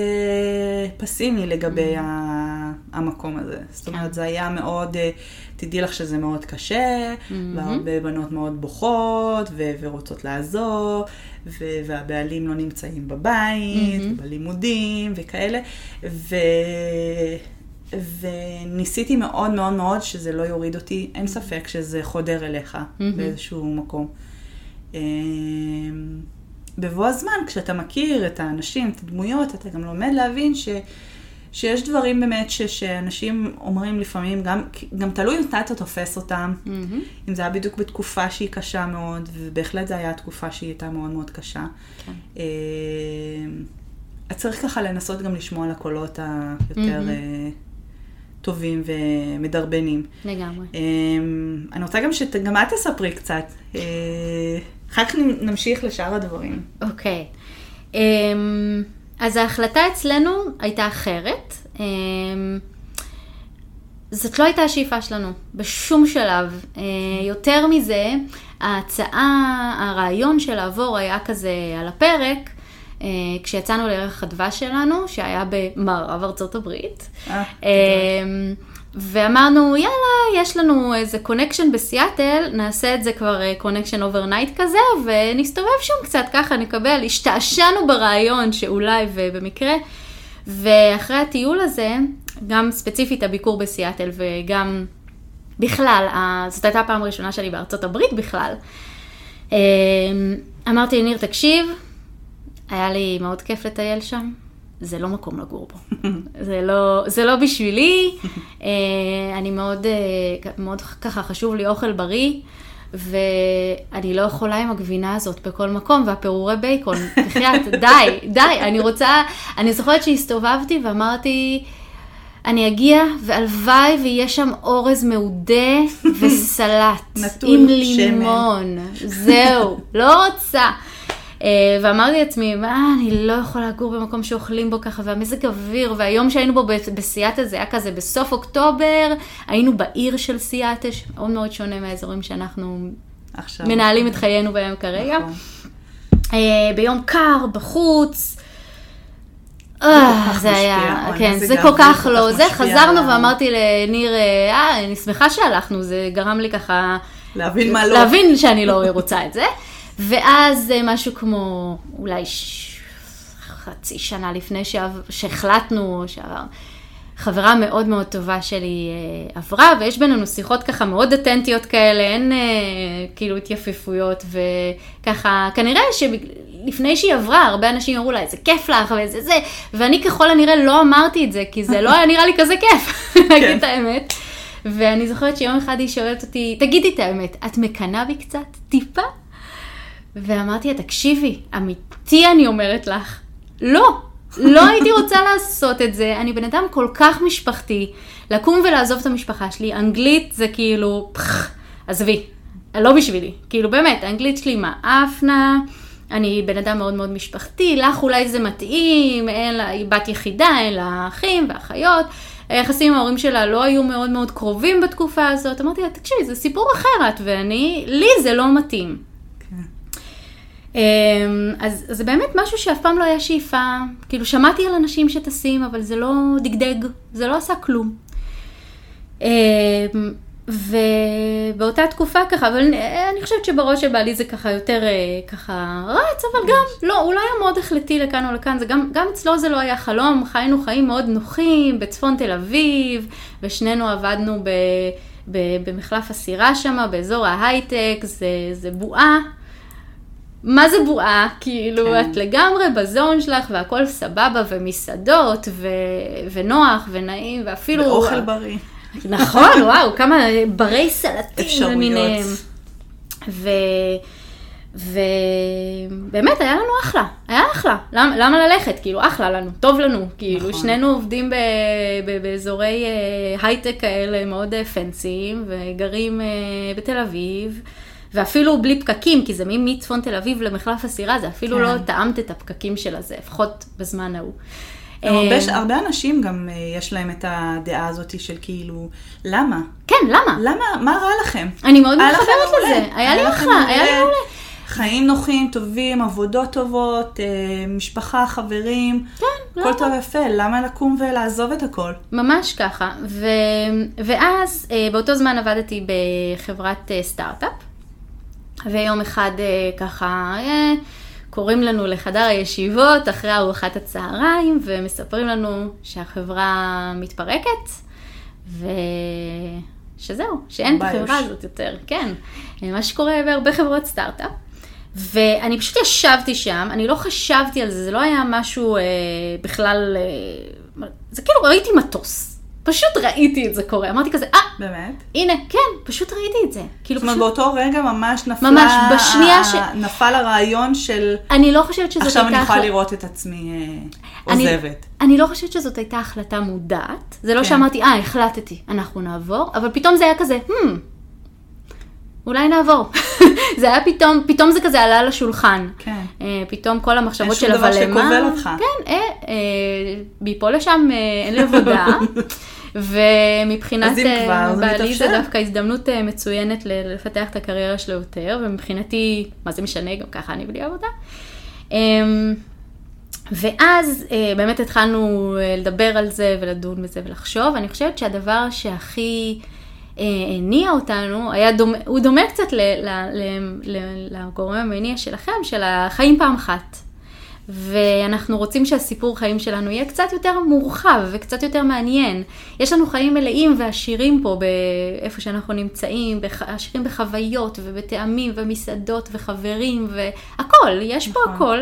פסימי לגבי ה- המקום הזה. זאת אומרת, זה היה מאוד, אה, תדעי לך שזה מאוד קשה, והרבה בנות מאוד בוכות ו- ורוצות לעזור, ו- והבעלים לא נמצאים בבית, בלימודים וכאלה. ו... וניסיתי מאוד מאוד מאוד שזה לא יוריד אותי, אין ספק שזה חודר אליך באיזשהו מקום. אמ, בבוא הזמן, כשאתה מכיר את האנשים, את הדמויות, אתה גם לומד להבין ש, שיש דברים באמת ש, שאנשים אומרים לפעמים, גם, גם תלוי מתי אתה תופס אותם, אם זה היה בדיוק בתקופה שהיא קשה מאוד, ובהחלט זו הייתה תקופה שהיא הייתה מאוד מאוד קשה. כן. אמ, אז צריך ככה לנסות גם לשמוע על הקולות היותר אה, טובים ומדרבנים. לגמרי. אמ, אני רוצה גם שגם את תספרי קצת. אה, אחר כך נמשיך לשאר הדברים. אוקיי. אמ, אז ההחלטה אצלנו הייתה אחרת. אמ, זאת לא הייתה השאיפה שלנו, בשום שלב. אה, יותר מזה, ההצעה, הרעיון של לעבור היה כזה על הפרק, אה, כשיצאנו לירח הדבש שלנו, שהיה במערב ארצות הברית. אה, אמ, ואמרנו, יאללה, יש לנו איזה connection בסיאטל, נעשה את זה כבר connection overnight כזה, ונסתובב שם קצת ככה, נקבל, השתעשענו ברעיון שאולי ובמקרה, ואחרי הטיול הזה, גם ספציפית הביקור בסיאטל וגם בכלל, זאת הייתה הפעם הראשונה שלי בארצות הברית בכלל, אמ, אמרתי לניר, תקשיב, היה לי מאוד כיף לטייל שם, זה לא מקום לגור בו. זה לא, זה לא בשבילי, אה, אני מאוד, אה, מאוד ככה חשוב לי אוכל בריא, ואני לא יכולה עם הגבינה הזאת בכל מקום, והפירורי בייקון, בחייאת, די, די, אני רוצה, אני זוכרת שהסתובבתי ואמרתי, אני אגיע, והלוואי ויהיה שם אורז מעודה וסלט. נטול עם שמן. לימון. זהו, לא רוצה. אה, ואמרתי לעצמי, מה, אני לא יכולה לגור במקום שאוכלים בו ככה, והמזג אוויר, והיום שהיינו בו ב- בסיאטל זה היה כזה בסוף אוקטובר, היינו בעיר של סיאטל, שמאוד מאוד שונה מהאזורים שאנחנו עכשיו. מנהלים את חיינו בהם כרגע. נכון. אה, ביום קר, בחוץ. כל אה, זה היה, כן, זה כל כך לא, זה, חזרנו ואמרתי לניר, אה, אני שמחה שהלכנו, זה גרם לי ככה, להבין מה לא. להבין שאני לא רוצה את זה. ואז אה, משהו כמו אולי ש... חצי שנה לפני שעב... שהחלטנו, שעבר, חברה מאוד מאוד טובה שלי אה, עברה, ויש בינינו שיחות ככה מאוד אותנטיות כאלה, אין אה, כאילו התייפפויות, וככה, כנראה שלפני שהיא עברה, הרבה אנשים אמרו לה, איזה כיף לך, וזה זה, ואני ככל הנראה לא אמרתי את זה, כי זה לא היה נראה לי כזה כיף, להגיד את האמת. ואני זוכרת שיום אחד היא שואלת אותי, תגידי את האמת, את מקנאה בי קצת? טיפה? ואמרתי לה, תקשיבי, אמיתי אני אומרת לך, לא, לא הייתי רוצה לעשות את זה, אני בן אדם כל כך משפחתי, לקום ולעזוב את המשפחה שלי, אנגלית זה כאילו, פח, עזבי, לא בשבילי, כאילו באמת, האנגלית שלי מאפנה, אני בן אדם מאוד מאוד משפחתי, לך אולי זה מתאים, אין לה, היא בת יחידה, אין לה אחים ואחיות. היחסים עם ההורים שלה לא היו מאוד מאוד קרובים בתקופה הזאת. אמרתי לה, תקשיבי, זה סיפור אחר את ואני, לי זה לא מתאים. אמ, אז זה באמת משהו שאף פעם לא היה שאיפה. כאילו, שמעתי על אנשים שטסים, אבל זה לא דגדג, זה לא עשה כלום. אמ, ובאותה תקופה ככה, אבל אני, אני חושבת שבראש של בעלי זה ככה יותר אה, ככה רץ, אבל גם, לא, הוא לא היה מאוד החלטי לכאן או לכאן, זה גם, גם אצלו זה לא היה חלום, חיינו חיים מאוד נוחים בצפון תל אביב, ושנינו עבדנו ב, ב, במחלף הסירה שם, באזור ההייטק, זה, זה בועה. מה זה בועה? כאילו, כן. את לגמרי בזון שלך, והכל סבבה, ומסעדות, ו, ונוח, ונעים, ואפילו... ואוכל בריא. נכון, וואו, כמה ברי סלטים. למיניהם. ו... ובאמת, היה לנו אחלה, היה אחלה. למה, למה ללכת? כאילו, אחלה לנו, טוב לנו. כאילו, נכון. שנינו עובדים ב, ב, באזורי אה, הייטק כאלה מאוד אה, פנסיים, וגרים אה, בתל אביב, ואפילו בלי פקקים, כי זה מ- מצפון תל אביב למחלף הסירה, זה אפילו כן. לא טעמת את הפקקים של הזה, לפחות בזמן ההוא. הרבה, אה, הרבה אנשים גם אה, יש להם את הדעה הזאת של כאילו, למה? כן, למה? למה? מה רע לכם? אני מאוד מתחברת. לזה. היה לי אחלה, היה לי מעולה. חיים נוחים, טובים, עבודות טובות, אה, משפחה, חברים. כן, למה? טוב ויפה, למה לקום ולעזוב את הכל? ממש ככה. ו... ואז באותו זמן עבדתי בחברת סטארט-אפ, ויום אחד אה, ככה אה, קוראים לנו לחדר הישיבות אחרי ארוחת הצהריים, ומספרים לנו שהחברה מתפרקת, ושזהו, שאין את. החברה הזאת יותר, כן. אה, מה שקורה בהרבה חברות סטארט-אפ. ואני פשוט ישבתי שם, אני לא חשבתי על זה, זה לא היה משהו אה, בכלל, אה, זה כאילו ראיתי מטוס. פשוט ראיתי את זה קורה, אמרתי כזה, אה, באמת? הנה, כן, פשוט ראיתי את זה. כאילו זאת אומרת, פשוט, באותו רגע ממש נפלה... ממש, בשנייה ש- נפל הרעיון של אני לא חושבת שזאת עכשיו הייתה... אני יכולה לראות את עצמי אה, אני- עוזבת. אני לא חושבת שזאת הייתה החלטה מודעת. זה לא כן. שאמרתי, אה, החלטתי, אנחנו נעבור, אבל פתאום זה היה כזה, hmm, אולי נעבור. זה היה פתאום, פתאום זה כזה עלה לשולחן. כן. אה, פתאום כל המחשבות אין שום של דבר אבל למה... שכובל אותך. כן, אה, אה, מפה לשם אה, אין לי עבודה. ומבחינת אה, בעלי זה. דווקא הזדמנות אה, מצוינת לפתח את הקריירה שלו יותר, ומבחינתי, מה זה משנה, גם ככה אני בלי עבודה. אמ, ואז אה, באמת התחלנו לדבר על זה ולדון בזה ולחשוב. אני חושבת שהדבר שהכי הניע אותנו, היה דומה, הוא דומה קצת ל, ל, ל, ל, לגורם המניע שלכם, של החיים פעם אחת. ואנחנו רוצים שהסיפור חיים שלנו יהיה קצת יותר מורחב וקצת יותר מעניין. יש לנו חיים מלאים ועשירים פה, באיפה שאנחנו נמצאים, בח- עשירים בחוויות ובטעמים ומסעדות וחברים והכל, יש פה נכון. הכל.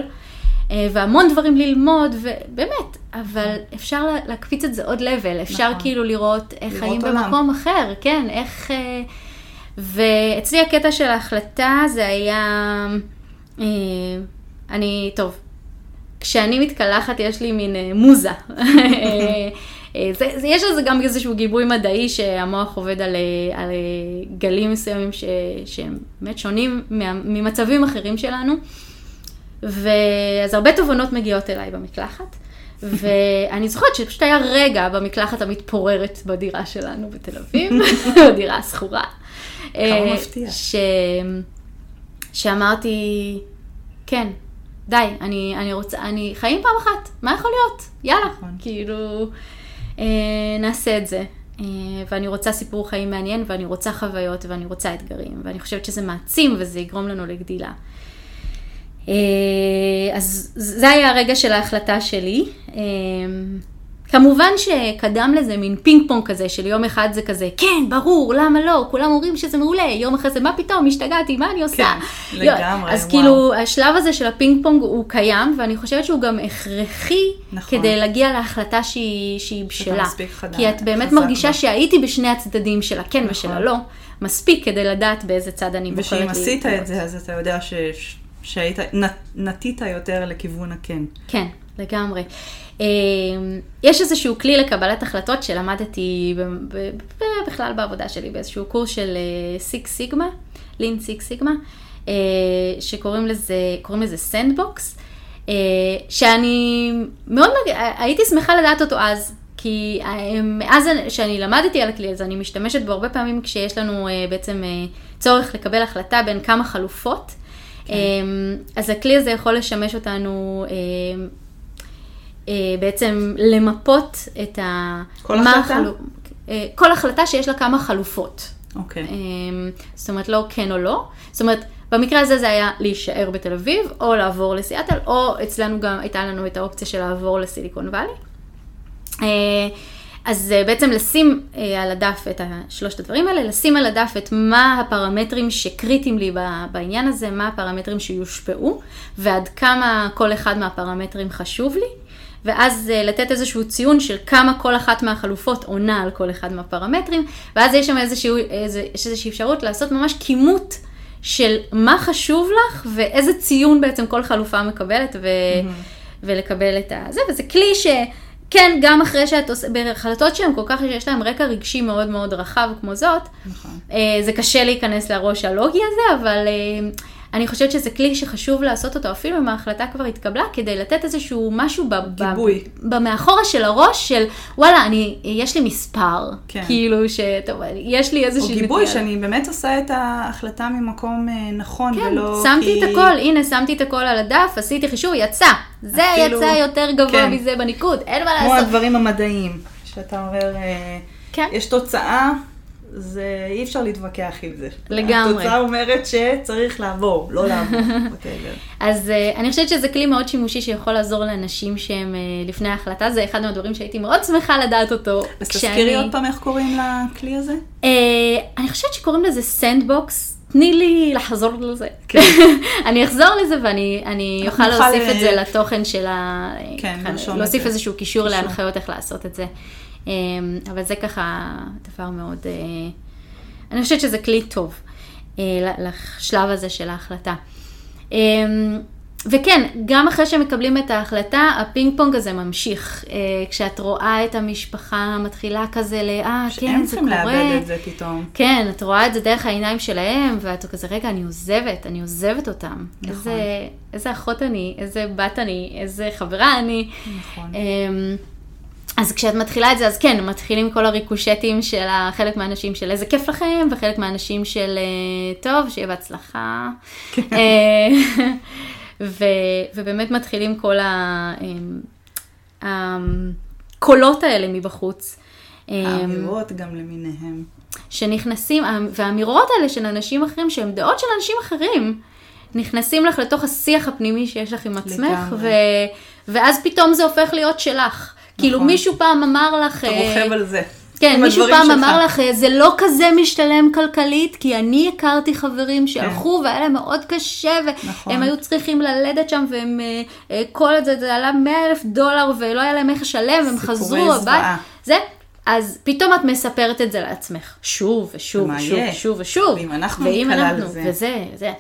אה, והמון דברים ללמוד, ובאמת, אבל אפשר לה- להקפיץ את זה עוד level, אפשר נכון. כאילו לראות איך לראות חיים עולם. במקום אחר, כן, איך... אה, ואצלי הקטע של ההחלטה זה היה, אה, אני, טוב, כשאני מתקלחת יש לי מין אה, מוזה. אה, אה, זה, זה, יש לזה גם איזשהו גיבוי מדעי שהמוח עובד על, על גלים מסוימים ש, שהם באמת שונים מה, ממצבים אחרים שלנו. ואז הרבה תובנות מגיעות אליי במקלחת. ואני זוכרת שפשוט היה רגע במקלחת המתפוררת בדירה שלנו בתל אביב, בדירה השכורה. אה, מפתיע. ש... שאמרתי, כן, די, אני, אני רוצה, אני, חיים פעם אחת, מה יכול להיות? יאללה, נכון. כאילו, אה, נעשה את זה. אה, ואני רוצה סיפור חיים מעניין, ואני רוצה חוויות, ואני רוצה אתגרים, ואני חושבת שזה מעצים וזה יגרום לנו לגדילה. אה, אז זה היה הרגע של ההחלטה שלי. אה, כמובן שקדם לזה מין פינג פונג כזה של יום אחד זה כזה, כן, ברור, למה לא, כולם אומרים שזה מעולה, יום אחרי זה, מה פתאום, השתגעתי, מה אני עושה? כן, לגמרי, אז וואו. כאילו, השלב הזה של הפינג פונג הוא קיים, ואני חושבת שהוא גם הכרחי נכון. כדי להגיע להחלטה שהיא, שהיא בשלה. מספיק חדה- כי את באמת מרגישה בה. שהייתי בשני הצדדים של הכן נכון. ושל הלא, מספיק כדי לדעת באיזה צד אני בוחרת ושאם עשית. את זה, אז אתה יודע ש- שהיית, נ- נטית יותר לכיוון הכן. כן, לגמרי. אה, יש איזשהו כלי לקבלת החלטות שלמדתי בכלל בעבודה שלי, באיזשהו קורס של Six Sigma, Lean Six Sigma, אה, שקוראים לזה, קוראים לזה sandbox, אה, שאני מאוד, מג- הייתי שמחה לדעת אותו אז. כי אה, מאז שאני למדתי על הכלי הזה, אני משתמשת בו הרבה פעמים כשיש לנו אה, בעצם אה, צורך לקבל החלטה בין כמה חלופות. כן. אז הכלי הזה יכול לשמש אותנו אה, בעצם למפות את ה... כל החלטה? החלו... אה, כל החלטה שיש לה כמה חלופות. אוקיי. Okay. זאת אומרת, לא כן או לא. זאת אומרת, במקרה הזה זה היה להישאר בתל אביב, או לעבור לסיאטל, או אצלנו גם הייתה לנו את האופציה של לעבור לסיליקון וואלי. אה, אז בעצם לשים על הדף את שלושת הדברים האלה, לשים על הדף את מה הפרמטרים שקריטיים לי בעניין הזה, מה הפרמטרים שיושפעו, ועד כמה כל אחד מהפרמטרים חשוב לי. ואז אה, לתת איזשהו ציון של כמה כל אחת מהחלופות עונה על כל אחד מהפרמטרים, ואז יש שם איזשהו, איזו, יש איזושהי אפשרות לעשות ממש כימות של מה חשוב לך ואיזה ציון בעצם כל חלופה מקבלת, ו, mm-hmm. ולקבל את זה, וזה כלי ש... כן, גם אחרי שאת עושה, בהחלטות שהן כל כך, יש להן רקע רגשי מאוד מאוד רחב כמו זאת, נכון. אה, זה קשה להיכנס לראש הלוגי הזה, אבל אה, אני חושבת שזה כלי שחשוב לעשות אותו, אפילו אם ההחלטה כבר התקבלה, כדי לתת איזשהו משהו גיבוי. במאחורה של הראש של, וואלה, אני, יש לי מספר, כן. כאילו ש... טוב, יש לי איזושהי... או גיבוי, נטייה. שאני באמת עושה את ההחלטה ממקום אה, נכון, כן, ולא שמתי כי... את הכל, הנה, שמתי את הכל על הדף, עשיתי חישוב, יצא. זה אפילו... יצא יותר גבוה כן. מזה בניקוד, אין מה לעשות. כמו הדברים המדעיים, שאתה אומר, אה, כן. יש תוצאה. זה אי אפשר להתווכח עם זה. לגמרי. התוצאה אומרת שצריך לעבור, לא לעבור. אז אה, אני חושבת שזה כלי מאוד שימושי שיכול לעזור לאנשים שהם אה, לפני ההחלטה, זה אחד מהדברים שהייתי מאוד שמחה לדעת אותו. אז כשאני... תזכירי עוד פעם איך קוראים לכלי הזה? אה, אני חושבת שקוראים לזה sandbox. תני לי לחזור לזה. כן. אני אחזור לזה ואני אוכל להוסיף את זה לתוכן של ה... כן, להוסיף איזשהו קישור להנחיות איך לעשות את זה. אמ, אבל זה ככה דבר מאוד, אה, אני חושבת שזה כלי טוב אה, לשלב הזה של ההחלטה. אמ, וכן, גם אחרי שמקבלים את ההחלטה, הפינג פונג הזה ממשיך. אה, כשאת רואה את המשפחה מתחילה כזה ל... אה, כן, זה קורה. שהם צריכים לעבד את זה פתאום. כן, את רואה את זה דרך העיניים שלהם, ואת כזה, רגע, אני עוזבת, אני עוזבת אותם. נכון. איזה, איזה אחות אני, איזה בת אני, איזה חברה אני. נכון. אמ, אז כשאת מתחילה את זה, אז כן, מתחילים כל הריקושטים של חלק מהאנשים של איזה כיף לכם, וחלק מהאנשים של אה, טוב, שיהיה בהצלחה. כן. אה, ו, ובאמת מתחילים כל הקולות האלה מבחוץ. האמירות גם למיניהם. שנכנסים, והאמירות האלה של אנשים אחרים, שהן דעות של אנשים אחרים, נכנסים לך לתוך השיח הפנימי שיש לך עם עצמך, ו, ואז פתאום זה הופך להיות שלך. כאילו נכון. מישהו פעם אמר לך... אתה רוכב על זה. כן, מישהו פעם שלך. אמר לך, זה לא כזה משתלם כלכלית, כי אני הכרתי חברים שהלכו כן. והיה להם מאוד קשה, והם נכון. היו צריכים ללדת שם, והם, אה, אה, כל זה, זה עלה 100 אלף דולר, ולא היה להם איך לשלם, הם חזרו הביתה. זה, אז פתאום את מספרת את זה לעצמך, שוב ושוב ושוב ושוב ושוב. ואם אנחנו נתקלה לזה. וזה, זה.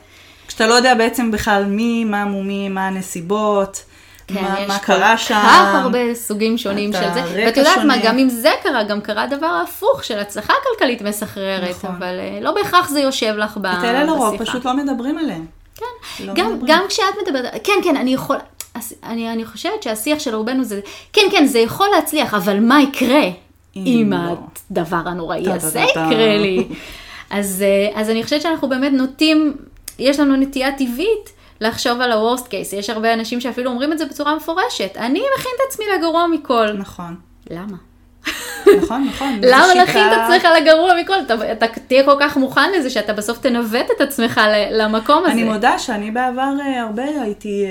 כשאתה לא יודע בעצם בכלל מי, מה מומי, מה הנסיבות. כן, מה, יש מה קרה שם. כל כך הרבה סוגים שונים של זה. ואת יודעת מה, גם אם זה קרה, גם קרה דבר הפוך של הצלחה כלכלית מסחררת, נכון. אבל uh, לא בהכרח זה יושב לך בשיחה. את אלה לרוב פשוט לא מדברים עליהם. כן, לא גם, מדברים. גם כשאת מדברת, כן, כן, אני יכול, אני, אני חושבת שהשיח של רובנו זה, כן, כן, זה יכול להצליח, אבל מה יקרה אם לא. הדבר הנוראי הזה יקרה לי? אז, אה, אז אני חושבת שאנחנו באמת נוטים, יש לנו נטייה טבעית לחשוב על ה-Worst case. יש הרבה אנשים שאפילו אומרים את זה בצורה מפורשת. אני מכין את עצמי לגרוע מכל. נכון. למה? נכון, נכון. למה להכין את עצמך לגרוע מכל? אתה, אתה תהיה כל כך מוכן לזה שאתה בסוף תנווט את עצמך למקום הזה. אני מודה שאני בעבר אה, הרבה הייתי אה,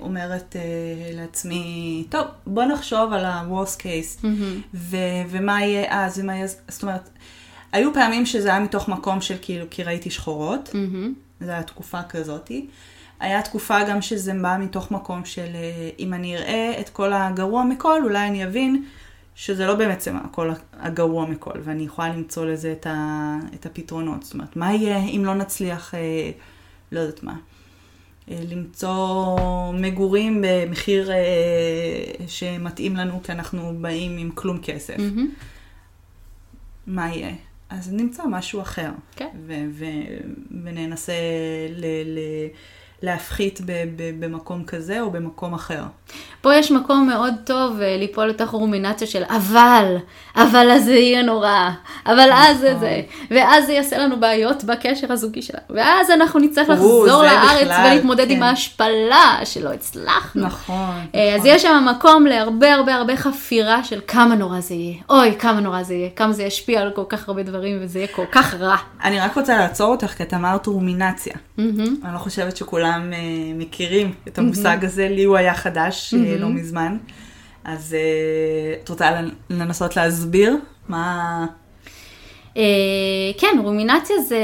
אומרת אה, לעצמי, טוב, בוא נחשוב על ה-Worst case, ו- ומה יהיה אז, ומה יהיה, זאת אומרת, היו פעמים שזה היה מתוך מקום של כאילו, כי ראיתי שחורות, זו הייתה תקופה כזאתי. היה תקופה גם שזה בא מתוך מקום של אה, אם אני אראה את כל הגרוע מכל, אולי אני אבין שזה לא באמת הכל הגרוע מכל, ואני יכולה למצוא לזה את, ה, את הפתרונות. זאת אומרת, מה יהיה אם לא נצליח, אה, לא יודעת מה. אה, למצוא מגורים במחיר שמתאים לנו, כי אנחנו באים עם כלום כסף. מהמם. מה יהיה? אז נמצא משהו אחר. כן. ו- וננסה ל- ל- להפחית ב- ב- במקום כזה או במקום אחר. פה יש מקום מאוד טוב אה, ליפול לתוך רומינציה של אבל, אבל אז זה יהיה נורא, אבל אז זה נכון. זה, ואז זה יעשה לנו בעיות בקשר הזוגי שלנו, ואז אנחנו נצטרך לחזור לארץ בכלל, ולהתמודד עם כן. ההשפלה שלא הצלחנו. נכון. אה, אז נכון. יש שם מקום להרבה הרבה הרבה חפירה של כמה נורא זה יהיה, אוי כמה נורא זה יהיה, כמה זה ישפיע על כל כך הרבה דברים וזה יהיה כל כך רע. אני רק רוצה לעצור אותך, כי את אמרת רומינציה. מהמם. אני לא חושבת שכולם אה, מכירים את המושג הזה, לי הוא היה חדש אה, לא מזמן. אז אה, את רוצה לנ- לנסות להסביר מה... אה, כן, רומינציה זה,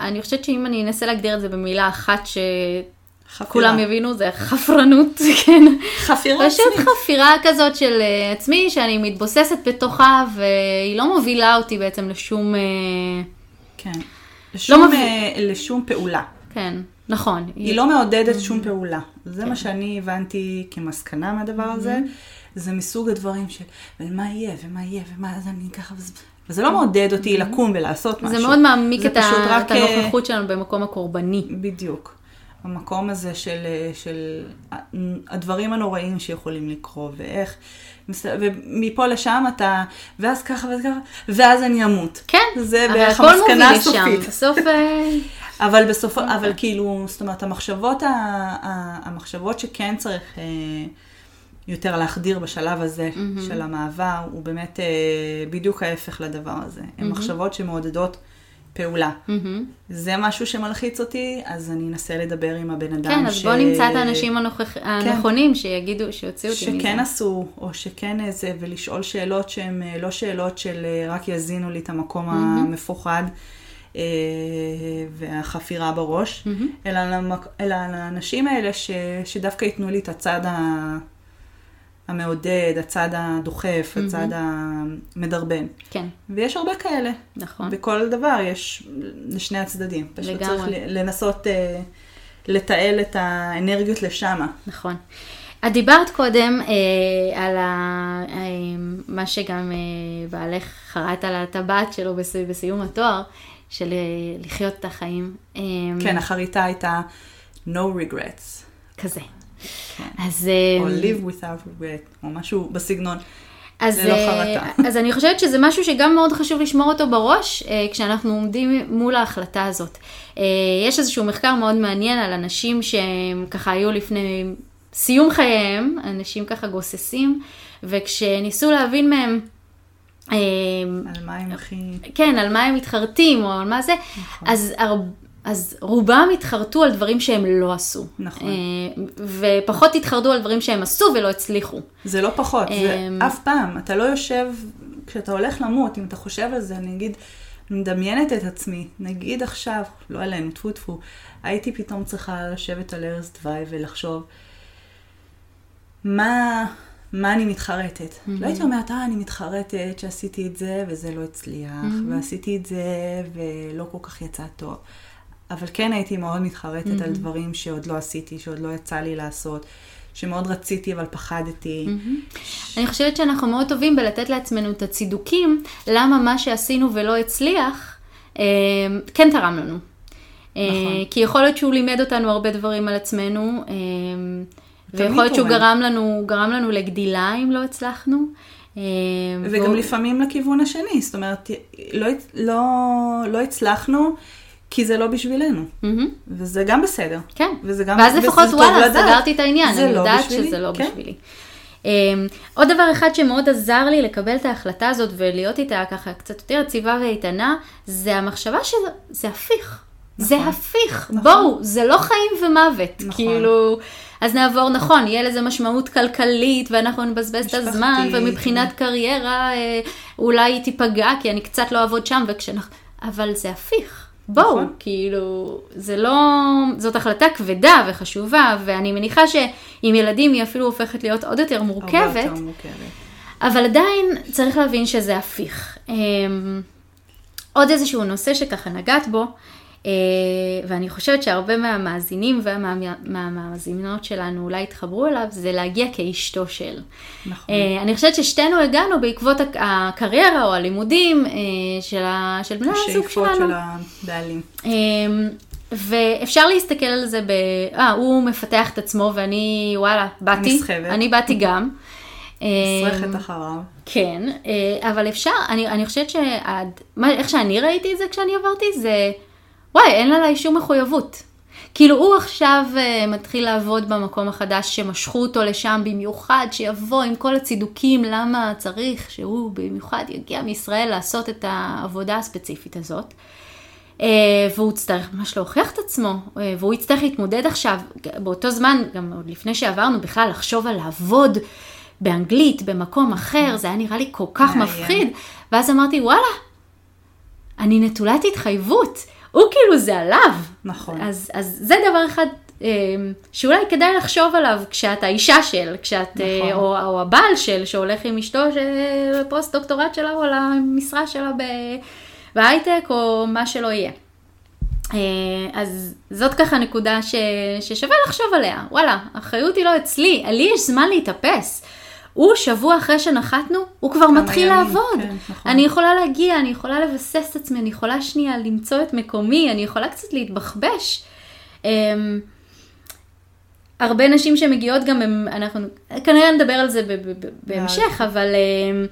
אני חושבת שאם אני אנסה להגדיר את זה במילה אחת שכולם חפירה. יבינו, זה חפרנות, כן. חפירה פשוט עצמית. חפירה כזאת של עצמי, שאני מתבוססת בתוכה, והיא לא מובילה אותי בעצם לשום... כן. לשום, מביא- אה, לשום פעולה. כן, נכון. היא לא מעודדת שום פעולה. זה מה שאני הבנתי כמסקנה מהדבר הזה. זה מסוג הדברים של, ומה יהיה, ומה יהיה, ומה, אז אני ככה, וזה- וזה לא מעודד אותי לקום ולעשות משהו. זה מאוד מעמיק זה את, ה... את הנוכחות שלנו במקום הקורבני. בדיוק. המקום הזה של, של הדברים הנוראים שיכולים לקרות, ואיך, ומפה לשם אתה, ואז ככה ואז ככה, ואז אני אמות. כן, זה בערך המסקנה. הסופית. בסוף... אה, אבל בסופו, אבל כאילו, זאת אומרת, המחשבות, ה, ה, המחשבות שכן צריך אה, יותר להחדיר בשלב הזה mm-hmm. של המעבר, הוא באמת אה, בדיוק ההפך לדבר הזה. הן mm-hmm. מחשבות שמעודדות פעולה. מהמם. זה משהו שמלחיץ אותי, אז אני אנסה לדבר עם הבן אדם כן, אז ש... בוא נמצא את האנשים הנוכח... הנכונים שיגידו, שיוציאו אותי מזה. שכן עשו, או שכן איזה, ולשאול שאלות שהן אה, לא שאלות של אה, רק יזינו לי את המקום המפוחד אה, והחפירה בראש, אלא, למק... אלא לאנשים האלה ש... שדווקא ייתנו לי את הצד ה... המעודד, הצד הדוחף, הצד המדרבן. כן, ויש הרבה כאלה. נכון. בכל דבר יש לשני הצדדים. פשוט לגמרי. צריך ל- לנסות אה, לתעל את האנרגיות לשמה. נכון. את דיברת קודם אה, על ה, אה, מה שגם אה, בעלך חרט על הטבעת שלו בס, בסיום התואר, של אה, לחיות את החיים. אה, כן, החריטה הייתה no regrets, כזה. כן. אז... או אה, live without regret, או משהו בסגנון. אז, אה, חרטה. אז אני חושבת שזה משהו שגם מאוד חשוב לשמור אותו בראש אה, כשאנחנו עומדים מול ההחלטה הזאת. אה, יש איזשהו מחקר מאוד מעניין על אנשים שהם ככה היו לפני סיום חייהם, אנשים ככה גוססים, וכשניסו להבין מהם על מה הם הכי... כן, על מה הם מתחרטים, או על מה זה, נכון. אז, הר... אז רובם התחרטו על דברים שהם לא עשו. נכון. אה, ופחות התחרטו על דברים שהם עשו ולא הצליחו. זה לא פחות, זה אמ, אף פעם. אתה לא יושב, כשאתה הולך למות, אם אתה חושב על זה, אני אגיד, מדמיינת את עצמי, נגיד עכשיו, לא עלינו, טפו טפו, הייתי פתאום צריכה לשבת על ערש דווי ולחשוב, מה, מה אני מתחרטת? לא הייתי אומרת, אה, אני מתחרטת שעשיתי את זה וזה לא הצליח, ועשיתי את זה ולא כל כך יצא טוב. אבל כן הייתי מאוד מתחרטת על דברים שעוד לא עשיתי, שעוד לא יצא לי לעשות, שמאוד רציתי אבל פחדתי. אני חושבת שאנחנו מאוד טובים בלתת לעצמנו את הצידוקים, למה מה שעשינו ולא הצליח, אה, כן תרם לנו. אה, נכון. כי יכול להיות שהוא לימד אותנו הרבה דברים על עצמנו, אה, ויכול להיות שהוא. גרם לנו, גרם לנו לגדילה אם לא הצלחנו. אה, וגם והוא- לפעמים לכיוון השני, זאת אומרת, לא, לא, לא הצלחנו כי זה לא בשבילנו, מהמם. וזה גם בסדר. כן, וזה גם ואז לפחות וואלה. סגרתי את העניין, זה אני לא יודעת בשבילי, שזה לא כן. בשבילי. Um, עוד דבר אחד שמאוד עזר לי לקבל את ההחלטה הזאת ולהיות איתה ככה קצת יותר יציבה ואיתנה, זה המחשבה שזה הפיך. זה הפיך, נכון. בואו, זה לא חיים ומוות. נכון. כאילו, אז נעבור, נכון, יהיה לזה משמעות כלכלית, ואנחנו נבזבז את. הזמן, ומבחינת קריירה אה, אולי היא תיפגע, כי אני קצת לא אעבוד שם, וכשאנחנו... אבל זה הפיך. בואו, נכון. כאילו, זה לא, זאת החלטה כבדה וחשובה, ואני מניחה שעם ילדים היא אפילו הופכת להיות עוד יותר הרבה מורכבת, יותר מורכבת. אבל עדיין צריך להבין שזה הפיך. אמ, עוד איזשהו נושא שככה נגעת בו, ואני חושבת שהרבה מהמאזינים והמאזינות שלנו אולי התחברו אליו, זה להגיע כאשתו של. נכון. אה, אני חושבת ששתינו הגענו בעקבות הק- הקריירה או הלימודים אה, של, ה, של בני הזוג השאיפות שלנו. של הבעלים. אמ, ואפשר להסתכל על זה ב... אה, הוא מפתח את עצמו ואני, וואלה, באתי. נסחבת. אני באתי גם. נסרכת אמ, אחריו. כן, אה, אבל אפשר, אני, אני חושבת שאיך שאני ראיתי את זה כשאני עברתי, זה, וואי, אין עליי שום מחויבות. כאילו הוא עכשיו אה, מתחיל לעבוד במקום החדש שמשכו אותו לשם במיוחד, שיבוא עם כל הצידוקים למה צריך שהוא במיוחד יגיע מישראל לעשות את העבודה הספציפית הזאת. אה, והוא יצטרך ממש להוכיח את עצמו, אה, והוא יצטרך להתמודד עכשיו, באותו זמן, גם עוד לפני שעברנו בכלל, לחשוב על לעבוד באנגלית, במקום אחר, זה היה נראה לי כל כך. מפחיד. ואז אמרתי, וואלה, אני נטולת התחייבות, הוא כאילו זה עליו. נכון. אז, אז זה דבר אחד אה, שאולי כדאי לחשוב עליו כשאת האישה של, כשאת, אה, נכון. או, או הבעל של, שהולך עם אשתו בפוסט דוקטורט שלה או למשרה שלה בהייטק או מה שלא יהיה. אה, אז זאת ככה נקודה ש, ששווה לחשוב עליה. וואלה, האחריות היא לא אצלי, לי יש זמן להתאפס. הוא שבוע אחרי שנחתנו, הוא כבר מתחיל ימים, לעבוד. כן, נכון. אני יכולה להגיע, אני יכולה לבסס את עצמי, אני יכולה שנייה למצוא את מקומי, אני יכולה קצת להתבחבש. אמ, הרבה נשים שמגיעות גם, הם, אנחנו כנראה נדבר על זה בהמשך, אבל אמ,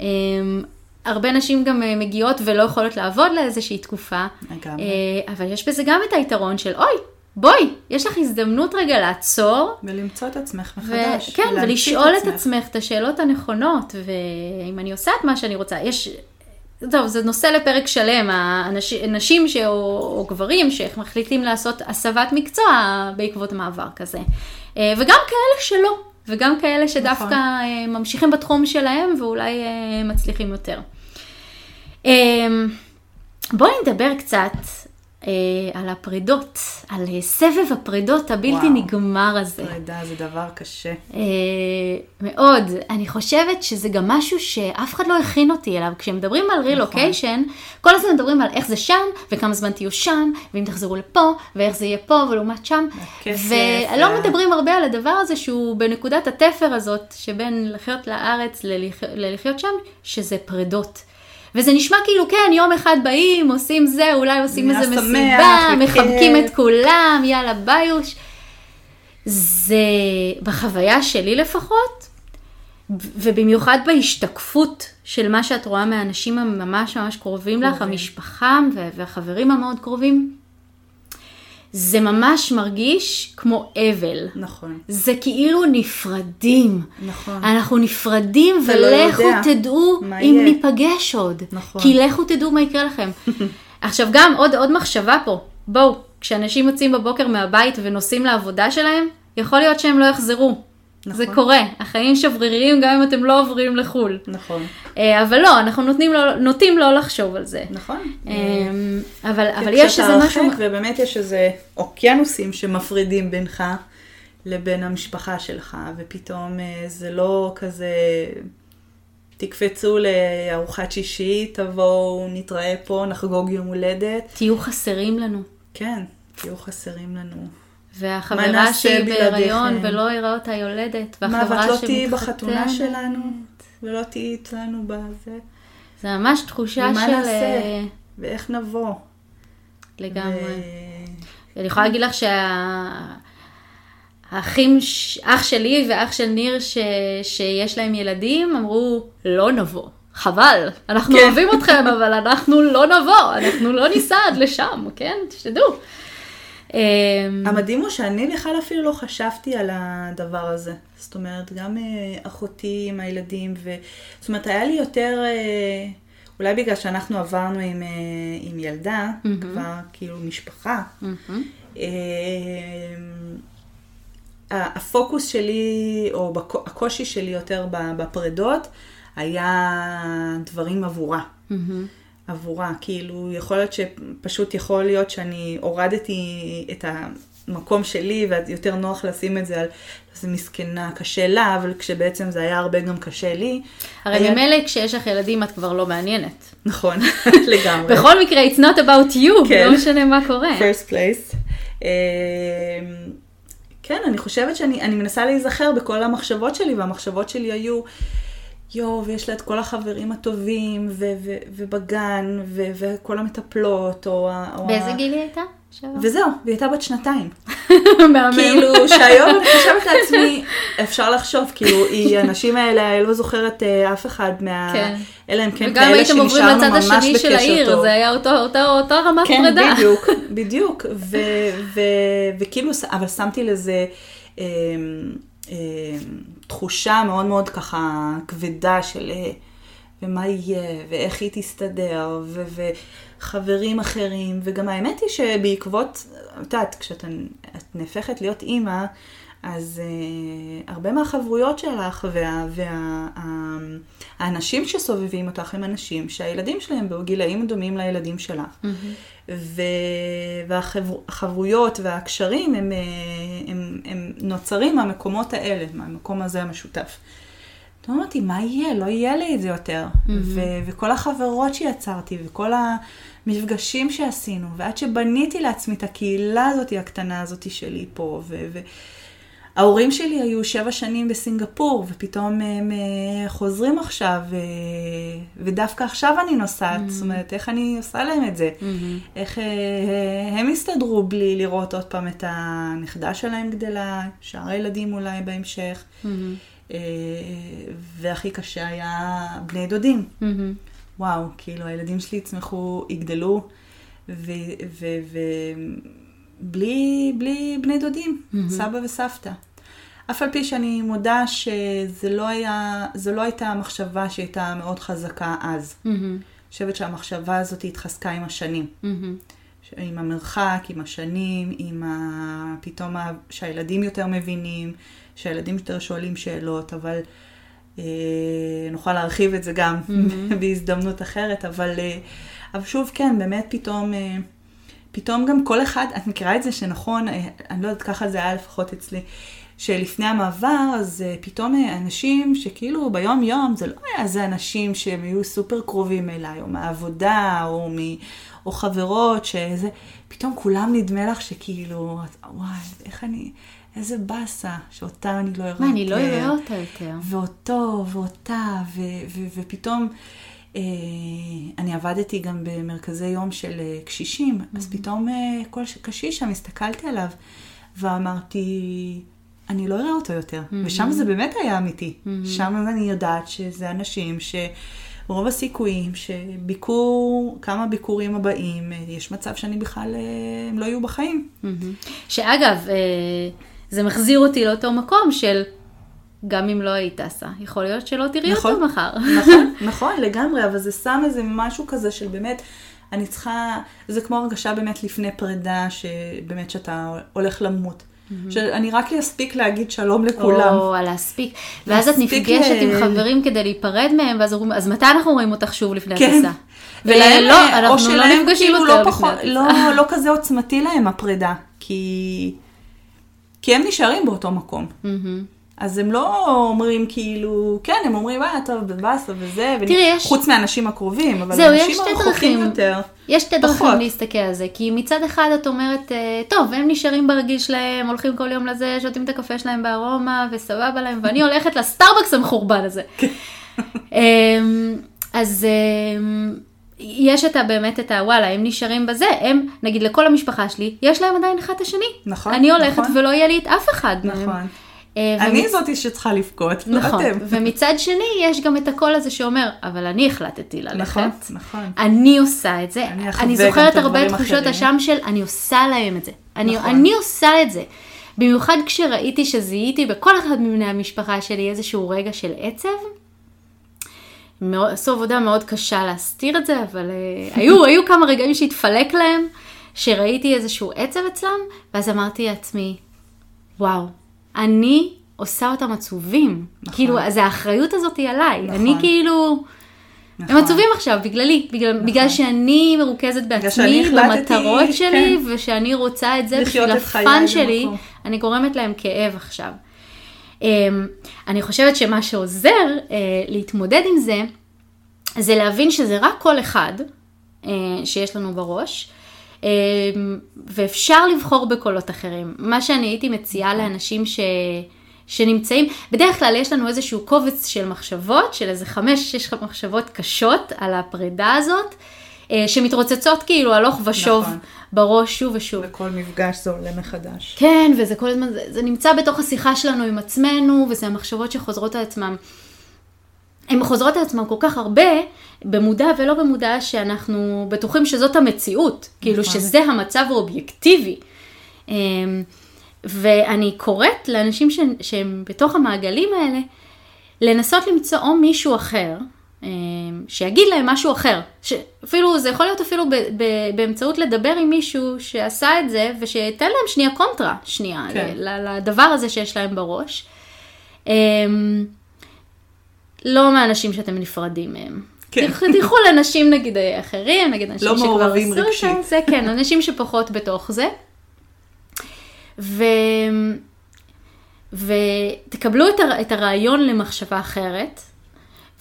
אמ, הרבה נשים גם אה, מגיעות ולא יכולות לעבוד לאיזושהי תקופה. לגמרי. אה, אבל יש בזה גם את היתרון של, אוי, בואי, יש לך הזדמנות רגע לעצור, ולמצוא את עצמך ו- מחדש. כן, ולהמציא ולשאול את עצמך את השאלות הנכונות, ואם אני עושה את מה שאני רוצה, יש, טוב, זה נושא לפרק שלם, האנשים, נשים ש... או, או גברים שמחליטים לעשות הסבת מקצוע בעקבות מעבר כזה. אה, וגם כאלה שלא, וגם כאלה שדווקא נכון. אה, ממשיכים בתחום שלהם ואולי אה, מצליחים יותר. אה, בואי נדבר קצת על הפרידות, על אה, סבב הפרידות הבלתי וואו. נגמר הזה. פרידה זה דבר קשה. אה, מאוד. אני חושבת שזה גם משהו שאף אחד לא הכין אותי אליו. כשמדברים על רילוקיישן, כל הזמן מדברים על איך זה שם, וכמה זמן תהיו שם, ואם תחזרו לפה, ואיך זה יהיה פה ולעומת שם. הכסף, ולא מדברים הרבה על הדבר הזה שהוא בנקודת התפר הזאת, שבין לחיות לארץ ללח... ללחיות שם, שזה פרידות. וזה נשמע כאילו, כן, יום אחד באים, עושים זה, אולי עושים איזה שמח, מסיבה. מחבקים את כולם, יאללה ביוש. זה בחוויה שלי לפחות, ובמיוחד בהשתקפות של מה שאת רואה מהאנשים הממש ממש קרובים לך. המשפחה וה- והחברים המאוד קרובים, זה ממש מרגיש כמו אבל. נכון, זה כאילו נפרדים. נכון. אנחנו נפרדים לא ולכו יודע תדעו אם יהיה. ניפגש עוד. נכון. כי לכו תדעו מה יקרה לכם. עכשיו גם עוד, עוד מחשבה פה, בואו, כשאנשים יוצאים בבוקר מהבית ונוסעים לעבודה שלהם, יכול להיות שהם לא יחזרו. נכון. זה קורה, החיים שבריריים גם אם אתם לא עוברים לחו"ל. נכון, אה, אבל לא, אנחנו נותנים לו, נוטים לא לחשוב על זה. נכון. אה, אבל, אבל יש איזה משהו... ובאמת יש איזה אוקיינוסים שמפרידים בינך לבין המשפחה שלך, ופתאום אה, זה לא כזה, תקפצו לארוחת שישי, תבואו, נתראה פה, נחגוג יום הולדת. תהיו חסרים לנו. כן, תהיו חסרים לנו. מה והחברה שהיא בהיריון? ולא יראה אותה יולדת, מה, והחברה ואת לא שמתחתנת. תהיי בחתונה שלנו, ולא תהיי אצלנו בזה, זה ממש תחושה ומה של... נעשה? אה, ואיך נבוא. לגמרי. ו- אני יכולה להגיד לך שהאחים, אח שלי ואח של ניר ש... שיש להם ילדים, אמרו, לא נבוא. חבל, אנחנו כן. אוהבים אתכם, אבל אנחנו לא נבוא, אנחנו לא ניסע עד לשם, כן? שתדעו. אמ, המדהים הוא שאני בכלל אפילו לא חשבתי על הדבר הזה. זאת אומרת, גם אה, אחותי עם הילדים, ו... זאת אומרת, היה לי יותר, אה, אולי בגלל שאנחנו עברנו עם, אה, עם ילדה, מהמם. כבר כאילו משפחה, מהמם. אה, הפוקוס שלי, או הקושי שלי יותר בפרדות, היה דברים עבורה. מהמם. עבורה, כאילו יכול להיות שפשוט יכול להיות שאני הורדתי את, המקום שלי, ויותר נוח לשים את זה על איזה מסכנה, קשה לה, אבל כשבעצם זה היה הרבה גם קשה לי. הרי היה- ממילא כשיש לך ילדים את כבר לא מעניינת. נכון, לגמרי. בכל מקרה, it's not about you, כן. לא משנה מה קורה. first place. אמ, כן, אני חושבת שאני אני מנסה להיזכר בכל המחשבות שלי, והמחשבות שלי היו, יואו, ויש לה את כל החברים הטובים, ו- ו- ובגן, ו- וכל המטפלות, או... באיזה גיל היא הייתה? וזהו, והיא הייתה בת שנתיים. מהמם. כאילו, שהיום אני חושבת לעצמי, אפשר לחשוב, כאילו, היא, הנשים האלה, אני לא זוכרת אה, אף אחד מה... כן. אלא אם כן וגם כאלה הייתם עוברים שנשארנו לצד ממש השני של בקשר העיר, טוב. זה היה אותו- אותו- אותה רמת כן, פרידה. בדיוק, בדיוק. ו- וכאילו, אבל שמתי לזה אה, אה, תחושה מאוד מאוד ככה כבדה של אה, ומה יהיה, ואיך היא תסתדר, ו- וחברים אחרים, וגם האמת היא שבעקבות, את יודעת, כשאת את נהפכת להיות אימא, אז uh, הרבה מהחברויות שלך והאנשים וה, שסובבים אותך הם אנשים שהילדים שלהם בגילאים דומים לילדים שלך. ו, והחברויות והקשרים הם, אה, הם, הם נוצרים מהמקומות האלה, מהמקום הזה המשותף. אז אמרתי, מה יהיה? לא יהיה לי את זה יותר. ו- וכל החברות שיצרתי, וכל המפגשים שעשינו, ועד שבניתי לעצמי את הקהילה הזאת, הקטנה הזאת שלי פה, ו- ו- ההורים שלי היו שבע שנים בסינגפור, ופתאום הם אה, חוזרים עכשיו, ו... ודווקא עכשיו אני נוסעת, זאת אומרת, איך אני עושה להם את זה? איך אה, הם הסתדרו בלי לראות עוד פעם את הנכדה שלהם גדלה, שאר הילדים אולי בהמשך. אה, והכי קשה היה בני דודים. וואו, כאילו הילדים שלי יצמחו, יגדלו, ובלי בלי בני דודים, סבא וסבתא. אף על פי שאני מודה שזה לא היה, לא הייתה המחשבה שהייתה מאוד חזקה אז. אני חושבת שהמחשבה הזאת התחזקה עם השנים. עם המרחק, עם השנים, עם ה... פתאום ה... שהילדים יותר מבינים, שהילדים יותר שואלים שאלות, אבל אה, נוכל להרחיב את זה גם mm-hmm. בהזדמנות אחרת, אבל, אה, אבל שוב, כן, באמת פתאום, אה, פתאום גם כל אחד, את מכירה את זה שנכון, אה, אני לא יודעת, ככה זה היה לפחות אצלי, שלפני המעבר, אז אה, פתאום אה, אנשים שכאילו ביום יום, זה לא היה איזה אנשים שהם היו סופר קרובים אליי, או מהעבודה, או, מ, או חברות, שזה, פתאום כולם נדמה לך שכאילו, וואי, איך אני, איזה באסה, שאותה אני לא אראה מה, אני לא אראה אותה יותר. ואותו, ואותה, ו- ו- ופתאום, אה, אני עבדתי גם במרכזי יום של קשישים, mm-hmm. אז פתאום כל קשיש שם, הסתכלתי עליו, ואמרתי, אני לא אראה אותו יותר. Mm-hmm. ושם זה באמת היה אמיתי. Mm-hmm. שם אני יודעת שזה אנשים ש... רוב הסיכויים שביקור, כמה ביקורים הבאים, אה, יש מצב שאני בכלל, אה, הם לא יהיו בחיים. שאגב, אה, זה מחזיר אותי לאותו מקום של גם אם לא היית טסה, יכול להיות שלא תראי נכון. אותו מחר. נכון, נכון, לגמרי, אבל זה שם איזה משהו כזה של באמת, אני צריכה, זה כמו הרגשה באמת לפני פרידה, שבאמת שאתה הולך למות. שאני רק אספיק להגיד שלום לכולם. או להספיק. ואז את נפגשת ל- עם חברים כדי להיפרד מהם, ואז אומרים, אז מתי אנחנו רואים אותך שוב לפני כן. הטיסה? ולהם, ולא, אה, או אנחנו לא נפגשים כאילו יותר לא, לפני פחות, הטיסה. לא, לא כזה עוצמתי להם הפרידה, כי, כי הם נשארים באותו מקום. אז הם לא אומרים כאילו, כן, הם אומרים, אה, טוב, בבאסה וזה, תראי, יש- חוץ מהאנשים הקרובים, אבל זהו, שתי הרחוקים דרכים. יותר. יש שתי דרכים פחות. להסתכל על זה, כי מצד אחד את אומרת, אה, טוב, הם נשארים ברגיל שלהם, הולכים כל יום לזה, שותים את הקפה שלהם בארומה, וסבבה להם, ואני הולכת לסטארבקס המחורבן הזה. אמ, אז אמ, יש את ה, באמת את הוואלה, הם נשארים בזה, הם, נגיד לכל המשפחה שלי, יש להם עדיין אחד את השני. נכון, אני הולכת נכון. ולא יהיה לי את אף אחד מהם. נכון. אה, אני ומצ- זאתי שצריכה לבכות, לא נכון, אתם. ומצד שני יש גם את הקול הזה שאומר, אבל אני החלטתי ללכת. נכון, נכון. אני עושה את זה. אני אני זוכרת הרבה תחושות. אשם של אני עושה להם את זה. אני, נכון. אני עושה את זה. במיוחד כשראיתי שזיהיתי בכל אחד מבני המשפחה שלי איזשהו רגע של עצב. עשו עבודה מאוד קשה להסתיר את זה, אבל uh, היו, היו כמה רגעים שהתפלק להם, שראיתי איזשהו עצב אצלם, ואז אמרתי לעצמי, וואו, אני עושה אותם עצובים. נכון. כאילו, אז האחריות הזאת היא עליי. נכון. אני כאילו... הם עצובים עכשיו, בגללי, בגלל, נכון. בגלל שאני מרוכזת בעצמי, במטרות שלי, כן. ושאני רוצה את זה בשביל הפאן שלי, במקום. אני גורמת להם כאב עכשיו. אמ, אני חושבת שמה שעוזר אה, להתמודד עם זה, זה להבין שזה רק קול אחד אה, שיש לנו בראש, ואפשר לבחור בקולות אחרים. מה שאני הייתי מציעה לאנשים ש... שנמצאים, בדרך כלל יש לנו איזשהו קובץ של מחשבות, של איזה חמש, שש מחשבות קשות על הפרידה הזאת, אה, שמתרוצצות כאילו הלוך ושוב נכון. בראש שוב ושוב. וכל מפגש זה עולה מחדש. כן, וזה כל הזמן, זה, זה נמצא בתוך השיחה שלנו עם עצמנו, וזה המחשבות שחוזרות על עצמם. הן חוזרות על עצמם כל כך הרבה, במודע ולא במודע, שאנחנו בטוחים שזאת המציאות, כאילו נכון. שזה המצב האובייקטיבי. אמ, ואני קוראת לאנשים ש, שהם בתוך המעגלים האלה, לנסות למצוא או מישהו אחר, אמ, שיגיד להם משהו אחר. אפילו, זה יכול להיות אפילו ב, ב, באמצעות לדבר עם מישהו שעשה את זה, ושייתן להם שנייה קונטרה, שנייה, כן. ל- לדבר הזה שיש להם בראש. לא מהאנשים שאתם נפרדים מהם. כן. תלכו- לאנשים נגיד אחרים, נגיד אנשים לא שכבר מעורבים עשו רגשית. את זה, כן, אנשים שפחות בתוך זה. ו... ותקבלו את, הר... את הרעיון למחשבה אחרת,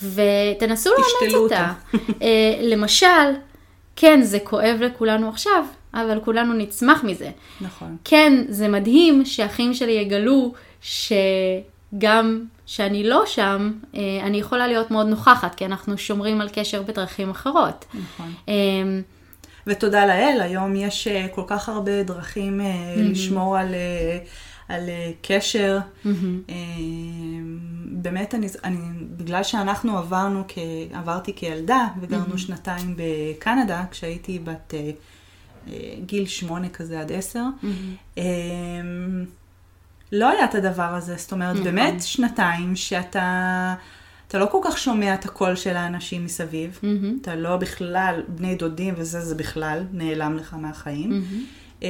ותנסו לאמץ תשתלו אותה. אה, למשל, כן, זה כואב לכולנו עכשיו, אבל כולנו נצמח מזה. נכון. כן, זה מדהים שאחים שלי יגלו שגם שאני לא שם, אה, אני יכולה להיות מאוד נוכחת, כי אנחנו שומרים על קשר בדרכים אחרות. נכון. אה, ותודה לאל, היום יש אה, כל כך הרבה דרכים אה, לשמור על, על קשר. אה, באמת, אני, אני, בגלל שאנחנו עברנו, כ, עברתי כילדה וגרנו שנתיים בקנדה, כשהייתי בת גיל שמונה כזה עד עשר, לא היה את הדבר הזה. זאת אומרת, באמת שנתיים שאתה... אתה לא כל כך שומע את הקול של האנשים מסביב, מהמם. אתה לא בכלל, בני דודים וזה, זה בכלל נעלם לך מהחיים. אה,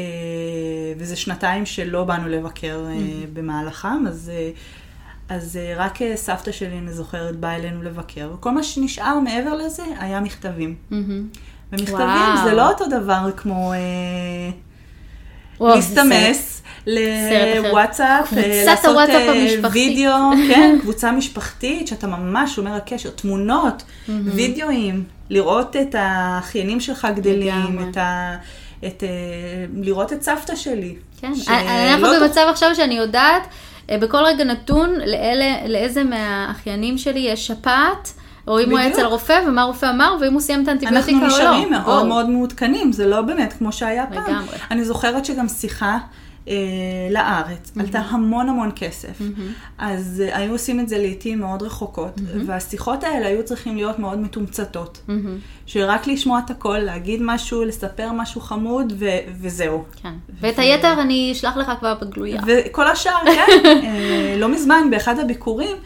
וזה שנתיים שלא באנו לבקר אה, במהלכם, אז, אה, אז אה, רק אה, סבתא שלי, אני זוכרת, באה אלינו לבקר, וכל מה שנשאר מעבר לזה היה מכתבים. מהמם. ומכתבים וואו. זה לא אותו דבר כמו אה, זה להסתמס. לוואטסאפ, אה, לעשות הוואטסאפ אה, המשפחתית. וידאו, כן, קבוצה משפחתית, שאתה ממש שומר על קשר, תמונות, וידאוים, לראות את האחיינים שלך גדלים. את ה... את, אה, לראות את סבתא שלי. כן, שלא אנחנו במצב עכשיו שאני יודעת בכל רגע נתון לאלה, לאיזה מהאחיינים שלי יש שפעת, או אם הוא היה. אצל רופא ומה הרופא אמר, ואם הוא סיים את האנטיביוטיקה או אנחנו לא. נשארים מאוד או. מאוד מעודכנים, זה לא באמת כמו שהיה פעם. לגמרי. אני זוכרת שגם שיחה אה, לארץ עלתה המון המון כסף. אז אה, היו עושים את זה לעיתים מאוד רחוקות, והשיחות האלה היו צריכים להיות מאוד מתומצתות. מהמם. שרק לשמוע את הכל, להגיד משהו, לספר משהו חמוד, ו- וזהו. כן. ואת היתר אני אשלח לך כבר בגלויה. וכל השאר, כן. אה, לא מזמן, באחד הביקורים,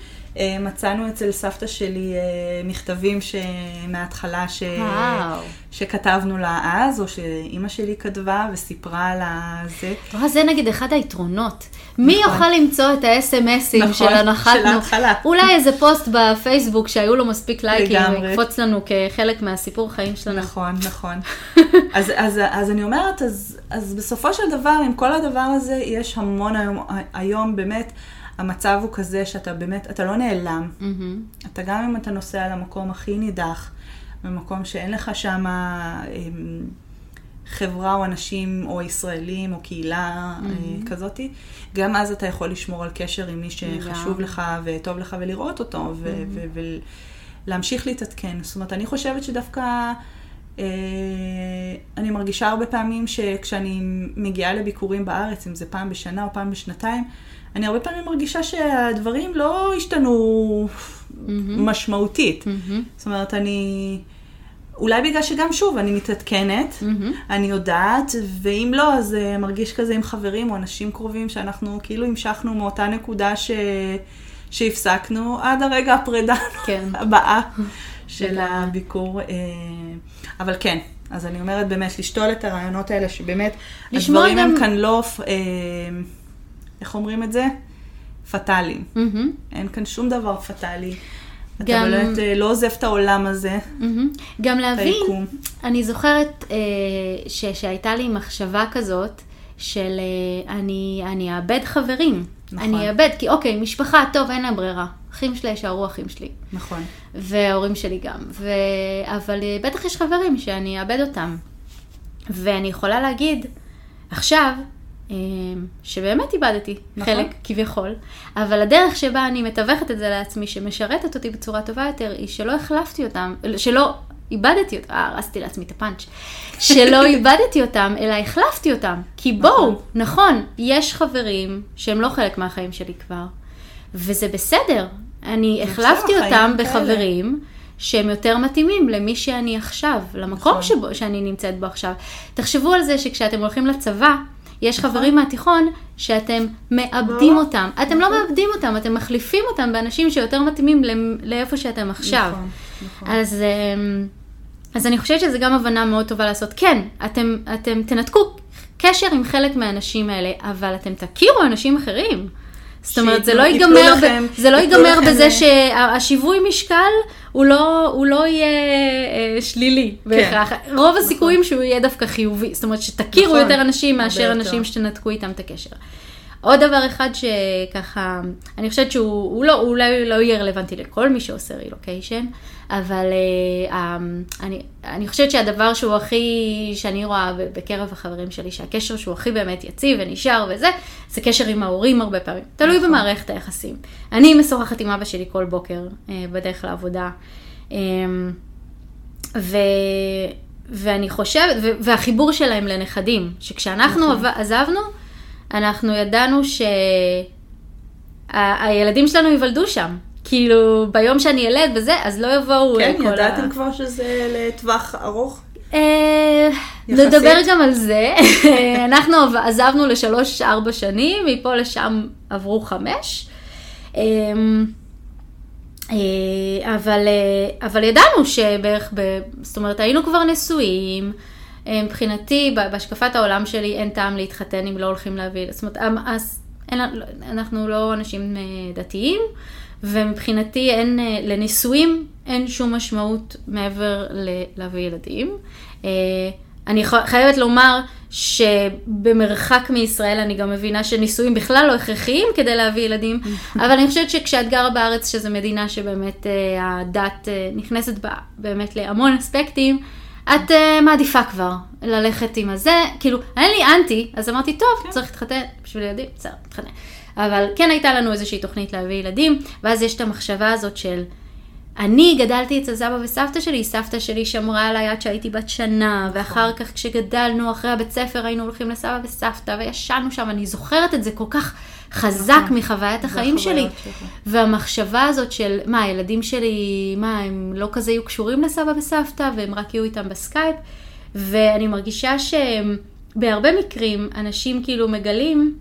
מצאנו אצל סבתא שלי אה, מכתבים שמההתחלה ש... וואו. שכתבנו לה אז, או שאימא שלי כתבה וסיפרה על הזה. וואו, זה נגיד אחד היתרונות. מי נכון. יוכל למצוא את ה-SMSים נכון, של של הנחתנו? ההתחלה. אולי איזה פוסט בפייסבוק שהיו לו מספיק לייקים. ויקפוץ לנו כחלק מהסיפור חיים שלנו. נכון, נכון. אז, אז, אז אני אומרת, אז, אז בסופו של דבר, עם כל הדבר הזה, יש המון היום, היום באמת, המצב הוא כזה שאתה באמת, אתה לא נעלם. מהמם. אתה גם אם אתה נוסע למקום הכי נידח, במקום שאין לך שם חברה או אנשים או ישראלים או קהילה mm-hmm. כזאתי, גם אז אתה יכול לשמור על קשר עם מי שחשוב לגמרי. לך וטוב לך ולראות אותו mm-hmm. ולהמשיך להתעדכן. זאת אומרת, אני חושבת שדווקא... אה, אני מרגישה הרבה פעמים שכשאני מגיעה לביקורים בארץ, אם זה פעם בשנה או פעם בשנתיים, אני הרבה פעמים מרגישה שהדברים לא השתנו משמעותית. זאת אומרת, אני... אולי בגלל שגם שוב, אני מתעדכנת, אני יודעת, ואם לא, אז אה, מרגיש כזה עם חברים או אנשים קרובים שאנחנו כאילו המשכנו מאותה נקודה ש... שהפסקנו עד הרגע הפרידה כן. הבאה של. הביקור. אה, אבל כן, אז אני אומרת באמת, לשתול את הרעיונות האלה, שבאמת, הדברים הם גם- כאן לא, אה, איך אומרים את זה? פטאליים. מהמם. אין כאן שום דבר פטאלי. אתה גם- באמת אה, לא עוזב את העולם הזה, מהמם. גם להבין, היקום. אני זוכרת אה, ש, שהייתה לי מחשבה כזאת של אה, אני, אני אאבד חברים. נכון. אני אאבד, כי אוקיי, משפחה, טוב, אין להם ברירה. אחים שלי יישארו אחים שלי. נכון. וההורים שלי גם. ו... אבל אה, בטח יש חברים שאני אאבד אותם. ואני יכולה להגיד עכשיו, שבאמת איבדתי נכון. חלק כביכול, אבל הדרך שבה אני מתווכת את זה לעצמי, שמשרתת אותי בצורה טובה יותר, היא שלא החלפתי אותם, שלא איבדתי אותם, אה, הרסתי לעצמי את הפאנץ', שלא איבדתי אותם, אלא החלפתי אותם. כי בואו, נכון. נכון, יש חברים שהם לא חלק מהחיים שלי כבר, וזה בסדר. אני החלפתי אותם בחברים שהם יותר מתאימים למי שאני עכשיו, למקום נכון. שבו, שאני נמצאת בו עכשיו. תחשבו על זה שכשאתם הולכים לצבא, יש נכון. חברים מהתיכון שאתם מאבדים לא. אותם. אתם לא מאבדים אותם, אתם מחליפים אותם באנשים שיותר מתאימים לאיפה שאתם עכשיו. נכון, נכון. אז, אמ, אז אני חושבת שזו גם הבנה מאוד טובה לעשות. כן, אתם, אתם תנתקו קשר עם חלק מהאנשים האלה, אבל אתם תכירו אנשים אחרים. זאת אומרת, זה לא ייגמר, ייתנו ב- לכם- זה לא ייגמר לכם, בזה אה, שהשיווי משקל הוא לא, הוא לא יהיה אה, שלילי בהכרח. רוב הסיכויים שהוא יהיה דווקא חיובי. זאת אומרת, שתכירו נכון, יותר אנשים מאשר. אנשים שתנתקו איתם את הקשר. עוד דבר אחד שככה, אני חושבת שהוא הוא לא, הוא אולי לא יהיה רלוונטי לכל מי שעושה רילוקיישן, אבל uh, um, אני, אני חושבת שהדבר שהוא הכי, שאני רואה בקרב החברים שלי, שהקשר שהוא הכי באמת יציב ונשאר וזה, זה קשר עם ההורים הרבה פעמים. תלוי נכון. במערכת היחסים. אני משוחחת עם אבא שלי כל בוקר uh, בדרך לעבודה. Um, ו... ואני חושבת, ו... והחיבור שלהם לנכדים, שכשאנחנו נכון. עזבנו, אנחנו ידענו שהילדים שלנו ייוולדו שם. כאילו, ביום שאני ילד וזה, אז לא יבואו כן, כל ה... ידעתם כבר שזה לטווח ארוך? אה? נדבר גם על זה. אנחנו עזבנו לשלוש-ארבע שנים, מפה לשם עברו חמש. אה, אבל, אה, אבל ידענו שבערך, ב, זאת אומרת, היינו כבר נשואים. אה, מבחינתי, בהשקפת העולם שלי, אין טעם להתחתן אם לא הולכים להביא, זאת אומרת, אמ- אז אין, לנו- אנחנו לא אנשים אה, דתיים, ומבחינתי אין, אה, לנישואים אין שום משמעות מעבר להביא ילדים. אני חייבת לומר שבמרחק מישראל אני גם מבינה שנישואים בכלל לא הכרחיים כדי להביא ילדים, אבל אני חושבת שכשאת גרה בארץ, שזו מדינה שבאמת הדת נכנסת בה באמת להמון אספקטים, את uh, מעדיפה כבר ללכת עם הזה, כאילו, אין לי אנטי, אז אמרתי, טוב, כן. צריך להתחתן בשביל ילדים, בסדר, נתחתן. אבל כן הייתה לנו איזושהי תוכנית להביא ילדים, ואז יש את המחשבה הזאת של, אני גדלתי אצל סבא וסבתא שלי, סבתא שלי שמרה עליי עד שהייתי בת שנה, ואחר כך כשגדלנו אחרי הבית ספר היינו הולכים לסבא וסבתא, וישנו שם, אני זוכרת את זה כל כך חזק נכון. מחוויית החיים שלי. והמחשבה הזאת של, מה, הילדים שלי, מה, הם לא כזה יהיו קשורים לסבא וסבתא, והם רק יהיו איתם בסקייפ, ואני מרגישה שבהרבה מקרים אנשים כאילו מגלים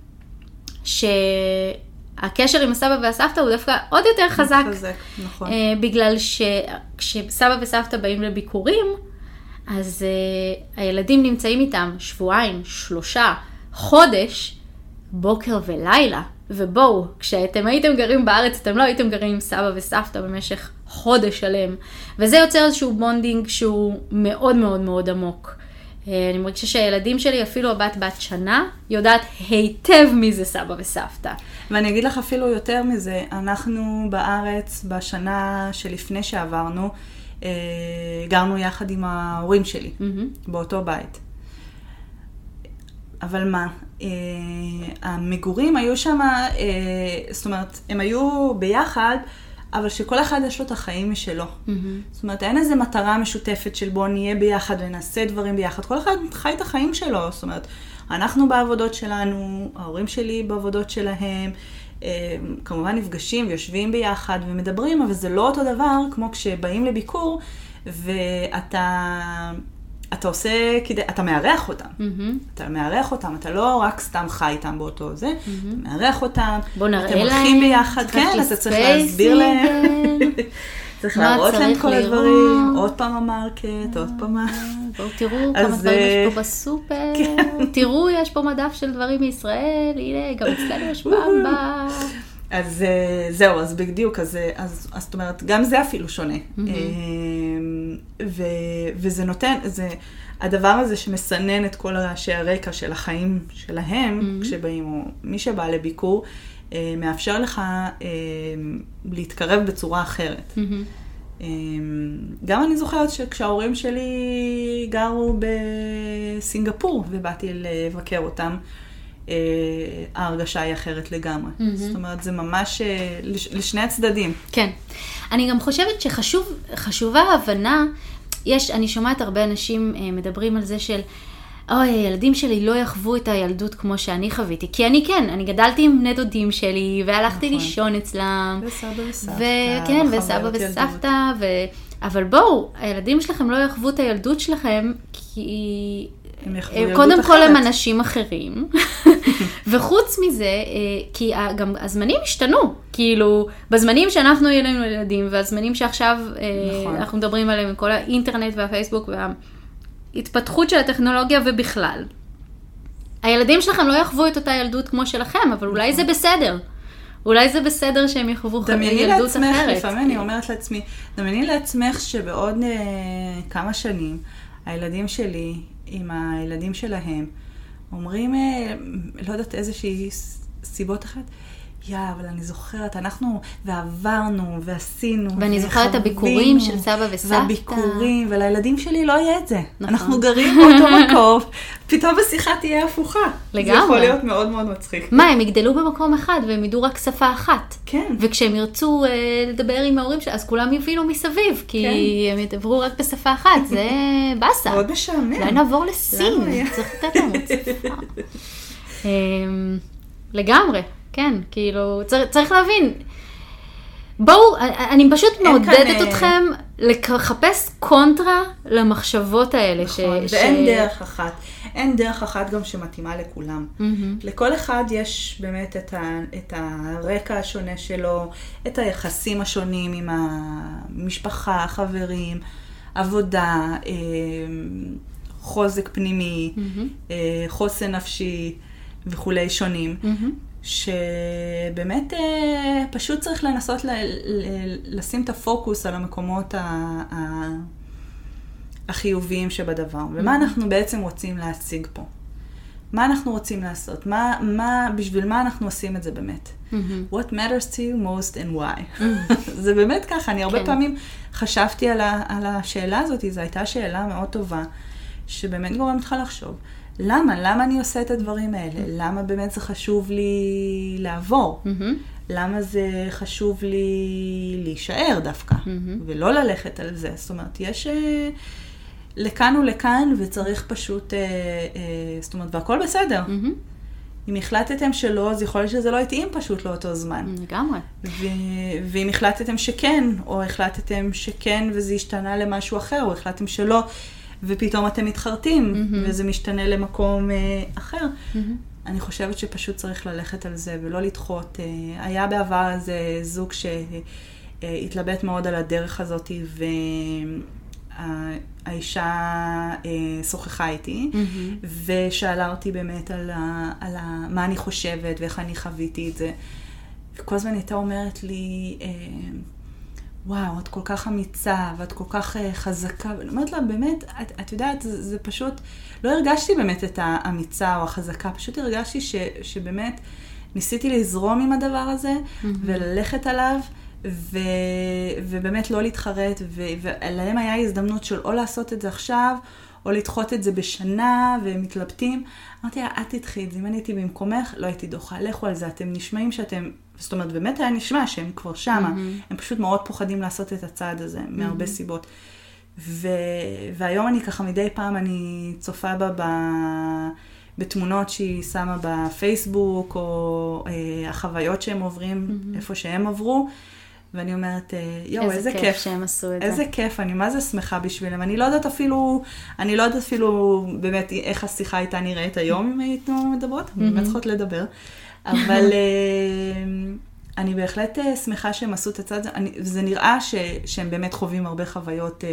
שהקשר עם הסבא והסבתא הוא דווקא עוד יותר חזק. חזק, נכון. אה, בגלל שכשסבא וסבתא באים לביקורים, אז אה, הילדים נמצאים איתם שבועיים, שלושה, חודש, בוקר ולילה. ובואו, כשאתם הייתם גרים בארץ, אתם לא הייתם גרים עם סבא וסבתא במשך חודש שלם. וזה יוצר איזשהו bonding שהוא מאוד מאוד מאוד עמוק. אה, אני מרגישה שהילדים שלי, אפילו הבת בת שנה, יודעת היטב מי זה סבא וסבתא. ואני אגיד לך אפילו יותר מזה, אנחנו בארץ בשנה שלפני שעברנו, אה, גרנו יחד עם ההורים שלי, מהמם. באותו בית. אבל מה, אה, המגורים היו שם, אה, זאת אומרת, הם היו ביחד, אבל שכל אחד יש לו את החיים משלו. מהמם. זאת אומרת, אין איזו מטרה משותפת של בוא נהיה ביחד ונעשה דברים ביחד. כל אחד חי את החיים שלו. זאת אומרת, אנחנו בעבודות שלנו, ההורים שלי בעבודות שלהם, אה, כמובן נפגשים ויושבים ביחד ומדברים, אבל זה לא אותו דבר כמו כשבאים לביקור ואתה אתה עושה, כדי, אתה מארח אותם. מהמם. אתה מארח אותם, אתה לא רק סתם חי איתם באותו זה, אתה מארח אותם, בוא נראה אתם הולכים ביחד, כן, אתה צריך להסביר להם. צריך להראות להם כל לראות. הדברים, עוד פעם המרקט, עוד פעם ה... בואו תראו כמה דברים אה, יש פה בסופר, כן. תראו, יש פה מדף של דברים מישראל, הנה, גם אצלנו יש. במבה. אז אה, זהו, אז בדיוק, אז, אה, אז זאת אומרת, גם זה אפילו שונה. Mm-hmm. אה, ו, וזה נותן, זה, הדבר הזה שמסנן את כל רעשי הרקע של החיים שלהם, Mm-hmm. כשבאים, או מי שבא לביקור, אה, מאפשר לך אה, להתקרב בצורה אחרת. מהמם. אמ, גם אני זוכרת שכשההורים שלי גרו בסינגפור ובאתי לבקר אותם, אה, ההרגשה היא אחרת לגמרי. מהמם. זאת אומרת, זה ממש אה, לש- לשני הצדדים. כן. אני גם חושבת שחשובה ההבנה, יש, אני שומעת הרבה אנשים אה, מדברים על זה של, אוי, הילדים שלי לא יחוו את הילדות כמו שאני חוויתי. כי אני כן, אני גדלתי עם בני דודים שלי, והלכתי נכון. לישון אצלם. וסבא וסבתא. וכן, וחוויות וסבא. וסבתא, ו... אבל בואו, הילדים שלכם לא יחוו את הילדות שלכם, כי... הם הם ילדות קודם כל הם אחרת. אנשים אחרים, וחוץ מזה, אה, כי ה- גם הזמנים השתנו, כאילו, בזמנים שאנחנו היינו ילדים, והזמנים שעכשיו אה, נכון. אנחנו מדברים עליהם, כל האינטרנט והפייסבוק וההתפתחות של הטכנולוגיה ובכלל. הילדים שלכם לא יחוו את אותה ילדות כמו שלכם, אבל אולי זה בסדר. אולי זה בסדר שהם יחוו ח- דמייני ילדות לעצמך, אחרת. לפעמים אני אומרת לעצמי, דמייני לעצמך שבעוד אה, כמה שנים, הילדים שלי עם הילדים שלהם, אומרים, אה, לא יודעת איזושהי סיבות אחרת, יא, אבל אני זוכרת, אנחנו, ועברנו, ועשינו, ואני זוכרת את הביקורים של סבא וסבתא. והביקורים, ולילדים שלי לא יהיה את זה. נכון. אנחנו גרים באותו מקום, פתאום השיחה תהיה הפוכה. זה לגמרי. יכול להיות מאוד מאוד מצחיק. מה, הם יגדלו במקום אחד והם ידעו רק שפה אחת. כן. וכשהם ירצו אה, לדבר עם ההורים שלהם, אז כולם יבינו מסביב, כי כן. הם ידברו רק בשפה אחת, זה באסה. מאוד משעמם. אולי נעבור לסין? צריך לתת שפה. אמ, לגמרי, כן, כאילו, צריך, צריך להבין. בואו, אני פשוט מעודדת כאן, אה, אתכם לחפש קונטרה למחשבות האלה. נכון, ש- ואין ש- דרך אחת. אין דרך אחת גם שמתאימה לכולם. מהמם. לכל אחד יש באמת את, ה, את הרקע השונה שלו, את היחסים השונים עם המשפחה, חברים, עבודה, אה, חוזק פנימי. אה, חוסן נפשי וכולי שונים. מהמם. שבאמת אה, פשוט צריך לנסות ל, ל, לשים את הפוקוס על המקומות ה, ה, החיוביים שבדבר, ומה אנחנו בעצם רוצים להשיג פה. מה אנחנו רוצים לעשות? מה, מה, בשביל מה אנחנו עושים את זה באמת? מהמם. What matters to you most and why. זה באמת ככה, אני הרבה כן. פעמים חשבתי על, ה, על השאלה הזאת, זו הייתה שאלה מאוד טובה, שבאמת גורמת לך לחשוב. למה? למה אני עושה את הדברים האלה? למה באמת זה חשוב לי לעבור? למה זה חשוב לי להישאר דווקא. ולא ללכת על זה? זאת אומרת, יש אה, לכאן ולכאן, וצריך פשוט, אה, אה, זאת אומרת, והכל בסדר. מהמם. אם החלטתם שלא, אז יכול להיות שזה לא התאים פשוט לאותו זמן. לגמרי. ו- ואם החלטתם שכן, או החלטתם שכן וזה השתנה למשהו אחר, או החלטתם שלא, ופתאום אתם מתחרטים, מהמם. וזה משתנה למקום אה, אחר, מהמם. אני חושבת שפשוט צריך ללכת על זה ולא לדחות. אה, היה בעבר איזה זוג שהתלבט מאוד על הדרך הזאת, והאישה אה, שוחחה איתי, מהמם. ושאלה אותי באמת על, ה, על ה, מה אני חושבת ואיך אני חוויתי את זה. וכל הזמן הייתה אומרת לי, אה, וואו, את כל כך אמיצה, ואת כל כך אה, חזקה. ואני אומרת לה, באמת, את, את יודעת, זה, זה פשוט, לא הרגשתי באמת את האמיצה או החזקה, פשוט הרגשתי ש, שבאמת ניסיתי לזרום עם הדבר הזה, וללכת עליו. ו... ובאמת לא להתחרט, ו... ולהם היה הזדמנות של או לעשות את זה עכשיו, או לדחות את זה בשנה, והם מתלבטים. אמרתי לה, את תדחי את זה, אם אני הייתי במקומך, לא הייתי דוחה, לכו על זה, אתם נשמעים שאתם, זאת אומרת, באמת היה נשמע שהם כבר שמה, הם פשוט מאוד פוחדים לעשות את הצעד הזה, מהרבה סיבות. ו... והיום אני ככה מדי פעם אני צופה בה ב... בתמונות שהיא שמה בפייסבוק, או אה, החוויות שהם עוברים, איפה שהם עברו, ואני אומרת, אה, יואו, איזה, איזה כיף שהם עשו את זה. איזה כיף, אני מה זה שמחה בשבילם. אני לא יודעת אפילו, אני לא יודעת אפילו באמת איך השיחה הייתה נראית היום, אם הייתנו מדברות, אנחנו באמת צריכות לדבר. אבל אה, אני בהחלט אה, שמחה שהם עשו את הצד הזה, וזה נראה ש, שהם באמת חווים הרבה חוויות אה,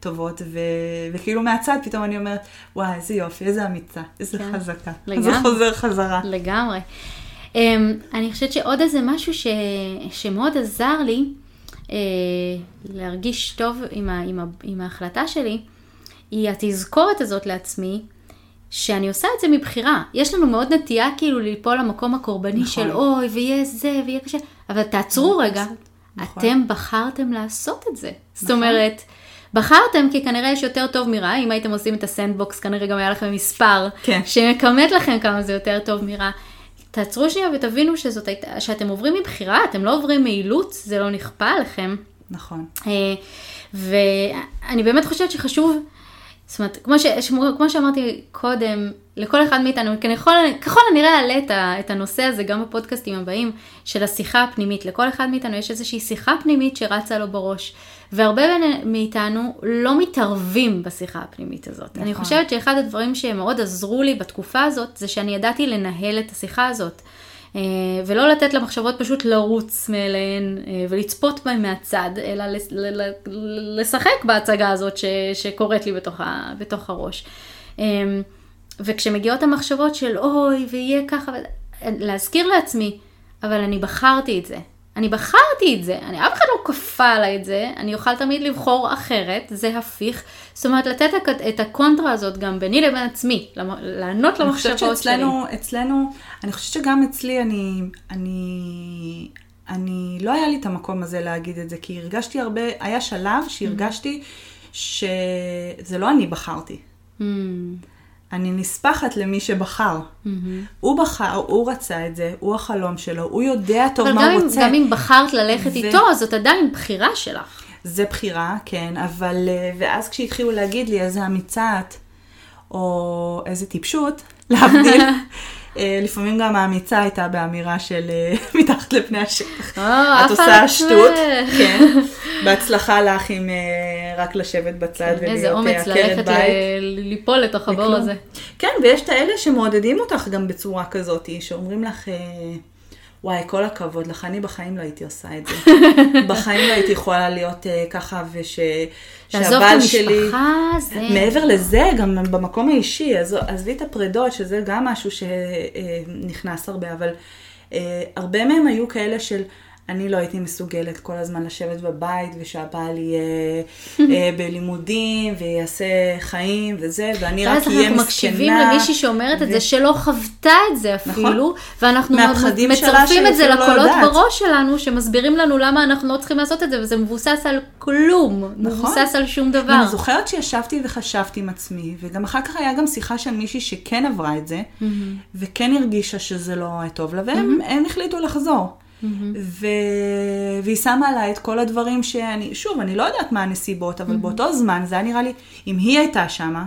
טובות, ו, וכאילו מהצד פתאום אני אומרת, וואי, איזה יופי, איזה אמיצה, איזה כן, חזקה. לגמרי. זה חוזר חזרה. לגמרי. אמ, אני חושבת שעוד איזה משהו ש... שמאוד עזר לי אה, להרגיש טוב עם, ה... עם, ה... עם ההחלטה שלי, היא התזכורת הזאת לעצמי, שאני עושה את זה מבחירה. יש לנו מאוד נטייה כאילו ליפול למקום הקורבני נכון. של אוי, ויהיה זה, ויהיה קשה, אבל תעצרו רגע, נכון. אתם בחרתם לעשות את זה. זאת נכון. אומרת, בחרתם כי כנראה יש יותר טוב מרע, אם הייתם עושים את הסנדבוקס כנראה גם היה לכם מספר, כן. שמכמת לכם כמה זה יותר טוב מרע. תעצרו שנייה ותבינו שזאת הייתה, שאתם עוברים מבחירה, אתם לא עוברים מאילוץ, זה לא נכפה עליכם. נכון. אה, ואני באמת חושבת שחשוב, זאת אומרת, כמו, ש, כמו שאמרתי קודם, לכל אחד מאיתנו, ככל, ככל הנראה אעלה את, את הנושא הזה גם בפודקאסטים הבאים, של השיחה הפנימית. לכל אחד מאיתנו יש איזושהי שיחה פנימית שרצה לו בראש. והרבה מאיתנו לא מתערבים בשיחה הפנימית הזאת. נכון. אני חושבת שאחד הדברים שמאוד עזרו לי בתקופה הזאת, זה שאני ידעתי לנהל את השיחה הזאת. אה, ולא לתת למחשבות פשוט לרוץ מאליהן אה, ולצפות בהן מהצד, אלא לשחק בהצגה הזאת ש- שקורית לי בתוך, ה- בתוך הראש. אה, וכשמגיעות המחשבות של אוי, ויהיה ככה, להזכיר לעצמי, אבל אני בחרתי את זה. אני בחרתי את זה, אני, אף אחד לא כפה עליי את זה, אני אוכל תמיד לבחור אחרת, זה הפיך. זאת אומרת, לתת את- הקונטרה הזאת גם ביני לבין עצמי, לענות אני חושבת למחשבות שלי. שאצלנו, אצלנו, אני חושבת שגם אצלי אני, אני, אני, לא היה לי את המקום הזה להגיד את זה, כי הרגשתי הרבה, היה שלב שהרגשתי שזה לא אני בחרתי. Mm, אני נספחת למי שבחר. mm-hmm. הוא בחר, הוא רצה את זה, הוא החלום שלו, הוא יודע טוב אבל מה הוא רוצה. גם אם בחרת ללכת ו- איתו, זאת עדיין בחירה שלך. זה בחירה, כן, אבל, אה, ואז כשהתחילו להגיד לי איזה אמיצה את, או איזה טיפשות, להבדיל, לפעמים גם האמיצה הייתה באמירה של אה, מתחת לפני השטח. אה, את עושה. שטות, כן. בהצלחה לך עם אה, רק לשבת בצד ולהיות כן, איזה אה, אומץ עקרת ללכת בית. ליפול לתוך הבור. הזה. כן, ויש את האלה שמעודדים אותך גם בצורה כזאת, שאומרים לך, אה, וואי, כל הכבוד לך, אני בחיים לא הייתי עושה את זה. בחיים לא הייתי יכולה להיות אה, ככה, וש... לעזוב את שלי... המשפחה, זה... מעבר לזה, גם במקום האישי, אז עזבי את הפרדות, שזה גם משהו שנכנס הרבה, אבל אה, הרבה מהם היו כאלה של... אני לא הייתי מסוגלת כל הזמן לשבת בבית, ושהבעל יהיה אה, בלימודים, ויעשה חיים וזה, ואני רק ואז אהיה מסכנה. אנחנו מקשיבים למישהי שאומרת את זה, שלא חוותה את זה אפילו, ואנחנו מצרפים את זה לא לקולות יודעת. בראש שלנו, שמסבירים לנו למה אנחנו לא צריכים לעשות את זה, וזה מבוסס על כלום, מבוסס על שום דבר. אני זוכרת שישבתי וחשבתי עם עצמי, וגם אחר כך היה גם שיחה של מישהי שכן עברה את זה, וכן הרגישה שזה לא טוב לה, והם הם החליטו לחזור. ו... והיא שמה עליי את כל הדברים שאני, שוב, אני לא יודעת מה הנסיבות, אבל באותו זמן זה היה נראה לי, אם היא הייתה שמה,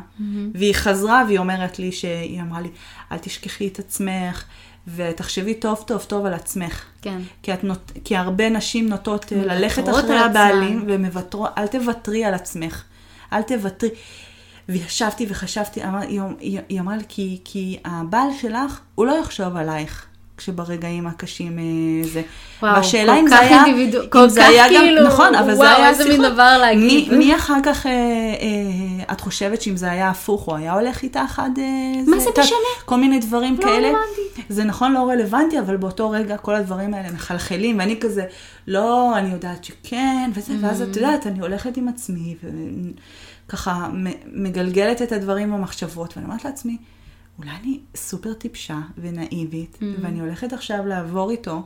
והיא חזרה והיא אומרת לי, שהיא אמרה לי, אל תשכחי את עצמך, ותחשבי טוב טוב טוב על עצמך. כן. כי, את נוט... כי הרבה נשים נוטות אה, ללכת אחרי. הבעלים ומוותרות, אל תוותרי על עצמך. אל תוותרי. וישבתי וחשבתי, אמר, היא, היא, היא אמרה לי, כי, כי הבעל שלך, הוא לא יחשוב עלייך. כשברגעים הקשים אה, זה. וואו, והשאלה אם זה היה, אינדיבידו- אם כל זה כך היה כאילו, גם, נכון, אבל זה וואו, היה איזה מין. דבר להגיד. מי, מי אחר כך, אה, אה, את חושבת שאם זה היה הפוך, הוא היה הולך איתך עד... אה, מה זה משנה? כל מיני דברים לא כאלה. רלוונטי. זה נכון לא רלוונטי, אבל באותו רגע כל הדברים האלה מחלחלים, ואני כזה, לא, אני יודעת שכן, וזה, ואז Mm. את יודעת, אני הולכת עם עצמי, וככה מגלגלת את הדברים במחשבות, ואני אומרת לעצמי, אולי אני סופר טיפשה ונאיבית, Mm. ואני הולכת עכשיו לעבור איתו,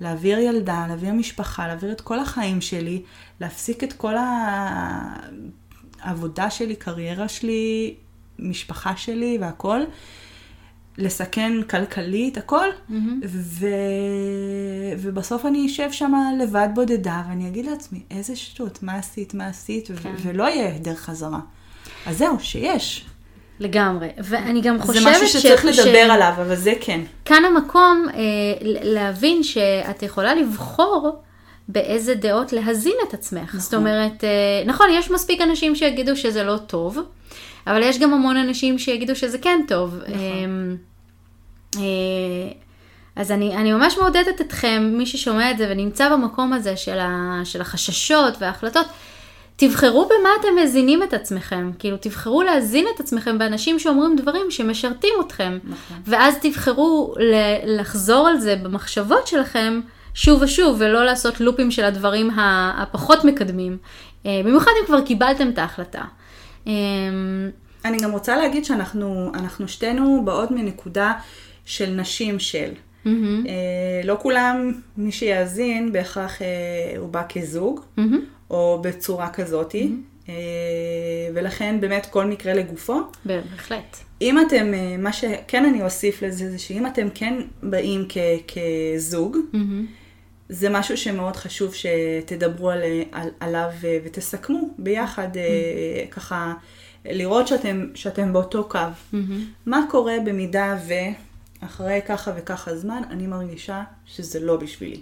להעביר ילדה, להעביר משפחה, להעביר את כל החיים שלי, להפסיק את כל העבודה שלי, קריירה שלי, משפחה שלי והכל. לסכן כלכלית, הכל, ו... ובסוף אני אשב שם לבד בודדה, ואני אגיד לעצמי, איזה שטות, מה עשית, מה עשית, ו... כן. ולא יהיה דרך חזרה. אז זהו, שיש. לגמרי. ואני גם חושבת זה משהו שצריך ש... לדבר עליו, אבל זה כן. כאן המקום אה, להבין שאת יכולה לבחור באיזה דעות להזין את עצמך. נכון. זאת אומרת, אה, נכון, יש מספיק אנשים שיגידו שזה לא טוב, אבל יש גם המון אנשים שיגידו שזה כן טוב. נכון. אה, אה, אז אני, אני ממש מעודדת אתכם, מי ששומע את זה ונמצא במקום הזה של, ה, של החששות וההחלטות, תבחרו במה אתם מזינים את עצמכם, כאילו תבחרו להזין את עצמכם באנשים שאומרים דברים שמשרתים אתכם, נכון. ואז תבחרו ל- לחזור על זה במחשבות שלכם שוב ושוב, ולא לעשות לופים של הדברים הפחות מקדמים, אה, במיוחד אם כבר קיבלתם את ההחלטה. אה, אני גם רוצה להגיד שאנחנו אנחנו שתינו באות מנקודה של נשים של. מהמם, אה, לא כולם, מי שיאזין, בהכרח אה, הוא בא כזוג, מהמם, או בצורה כזאתי, אה, ולכן באמת כל מקרה לגופו. בהחלט. אם אתם, אה, מה שכן אני אוסיף לזה, זה שאם אתם כן באים כ, כזוג, מהמם. זה משהו שמאוד חשוב שתדברו על, על, עליו אה, ותסכמו ביחד, אה, ככה לראות שאתם, שאתם באותו קו. מהמם. מה קורה במידה ואחרי ככה וככה זמן, אני מרגישה שזה לא בשבילי.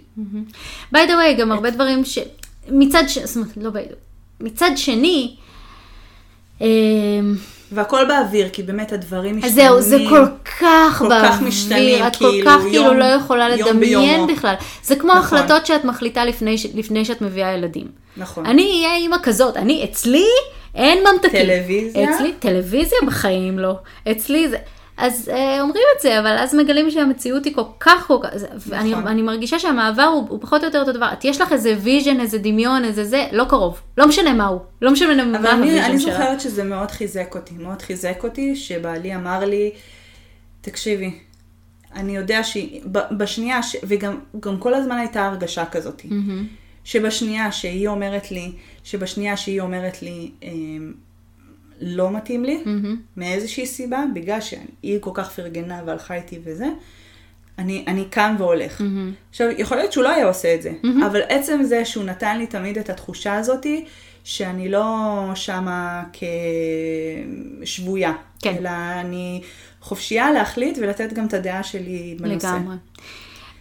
by the way, גם הרבה דברים ש... מצד ש... זאת אומרת, לא by the מצד שני, אמ, והכל באוויר, כי באמת הדברים משתנים. זהו, זה כל כך כל באוויר, כך משתנים, את כל כאילו, כך כאילו יום- לא יכולה לדמיין. בכלל. זה כמו נכון. החלטות שאת מחליטה לפני, לפני שאת מביאה ילדים. נכון. אני אהיה אימא כזאת, אני, אצלי אין ממתקים. טלוויזיה? אצלי, טלוויזיה בחיים לא. אצלי זה... אז אה, אומרים את זה, אבל אז מגלים שהמציאות היא כל כך כל כך... זה- ואני נכון. אני מרגישה שהמעבר הוא, הוא פחות או יותר אותו דבר. את יש לך איזה vision, איזה דמיון, איזה זה, לא קרוב. לא משנה מה הוא. לא משנה מה אבל אני, ה vision אני שלה. זוכרת שזה מאוד חיזק אותי, מאוד חיזק אותי, שבעלי אמר לי, תקשיבי, אני יודע שבשנייה, ש... וגם גם כל הזמן הייתה הרגשה כזאת, מהמם. שבשנייה שהיא אומרת לי, שבשנייה שהיא אומרת לי, אמ, לא מתאים לי, מהמם. מאיזושהי סיבה, בגלל שהיא כל כך פרגנה והלכה איתי וזה, אני, אני קם והולך. מהמם. עכשיו, יכול להיות שהוא לא היה עושה את זה, אבל עצם זה שהוא נתן לי תמיד את התחושה הזאתי, שאני לא שמה כשבויה, כן. אלא אני חופשייה להחליט ולתת גם את הדעה שלי בנושא. לגמרי.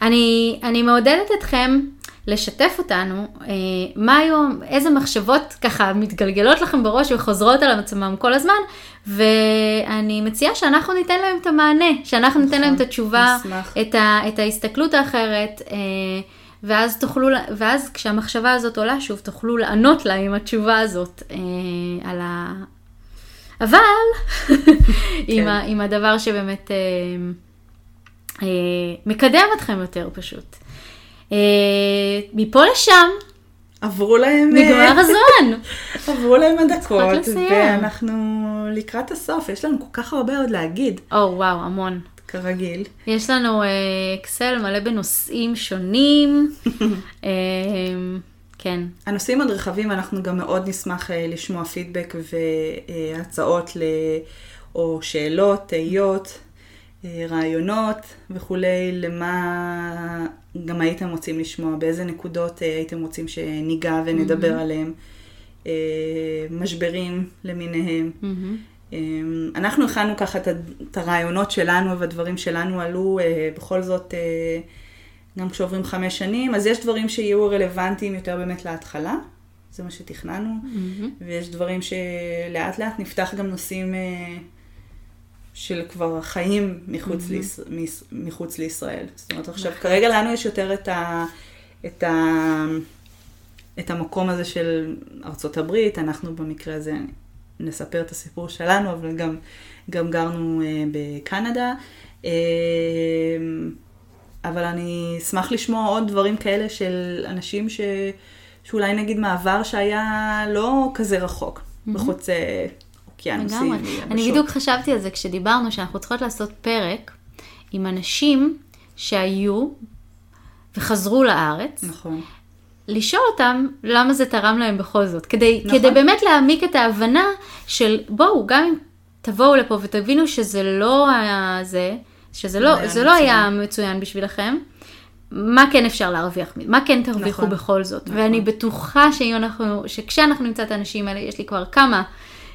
אני, אני מעודדת אתכם לשתף אותנו, אה, מה היום, איזה מחשבות ככה מתגלגלות לכם בראש וחוזרות על עצמם כל הזמן, ואני מציעה שאנחנו ניתן להם את המענה, שאנחנו ניתן להם את התשובה, נשמח. את, ה, את ההסתכלות האחרת, אה, ואז תוכלו, ואז כשהמחשבה הזאת עולה שוב, תוכלו לענות לה עם התשובה הזאת אה, על ה... אבל, עם, כן. ה, עם הדבר שבאמת אה, אה, מקדם אתכם יותר פשוט. אה, מפה לשם, עברו להם, נגמר הזמן. עברו להם הדקות. ואנחנו לקראת הסוף, יש לנו כל כך הרבה עוד להגיד, או וואו, המון. כרגיל. יש לנו אה, אקסל מלא בנושאים שונים. אה, כן, הנושאים עוד רחבים, אנחנו גם מאוד נשמח אה, לשמוע פידבק והצעות ל... או שאלות, תהיות, אה, רעיונות וכולי, למה גם הייתם רוצים לשמוע, באיזה נקודות אה, הייתם רוצים שניגע ונדבר עליהם, אה, משברים למיניהם. אה, אנחנו הכנו ככה את הרעיונות שלנו והדברים שלנו עלו אה, בכל זאת, אה, גם כשעוברים חמש שנים, אז יש דברים שיהיו רלוונטיים יותר באמת להתחלה, זה מה שתכננו, מהמם. ויש דברים שלאט לאט נפתח גם נושאים אה, של כבר חיים מחוץ, ליש... מס- מחוץ לישראל. זאת אומרת, עכשיו, כרגע לנו יש יותר את, ה... את, ה... את המקום הזה של ארצות הברית, אנחנו במקרה הזה נספר את הסיפור שלנו, אבל גם, גם גרנו אה, בקנדה. אה, אבל אני אשמח לשמוע עוד דברים כאלה של אנשים ש... שאולי נגיד מעבר שהיה לא כזה רחוק, בחוצה אוקיינוסים. לגמרי. אני בדיוק חשבתי על זה כשדיברנו שאנחנו צריכות לעשות פרק עם אנשים שהיו וחזרו לארץ, נכון. לשאול אותם למה זה תרם להם בכל זאת, כדי, נכון. כדי באמת להעמיק את ההבנה של בואו, גם אם תבואו לפה ותבינו שזה לא היה זה, שזה לא, היה זה לא. היה מצוין בשבילכם, מה כן אפשר להרוויח? מה כן תרוויחו נכון. בכל זאת. נכון. ואני בטוחה שאם אנחנו, שכשאנחנו נמצא את האנשים האלה, יש לי כבר כמה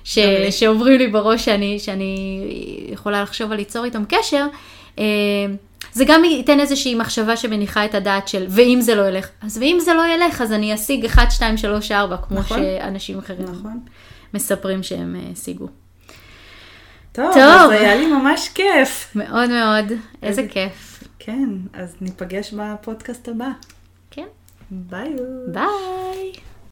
ש. שעוברים לי בראש שאני, שאני יכולה לחשוב על ליצור איתם קשר, אה, זה גם ייתן איזושהי מחשבה שמניחה את הדעת של, ואם זה לא ילך, אז ואם זה לא ילך, אז אני אשיג 1, 2, 3, 4, כמו נכון. שאנשים אחרים נכון. מספרים שהם אה, השיגו. טוב, טוב. אז היה לי ממש כיף. מאוד מאוד, איזה איזה- כיף. כן, אז ניפגש בפודקאסט הבא. כן, ביי. ביי.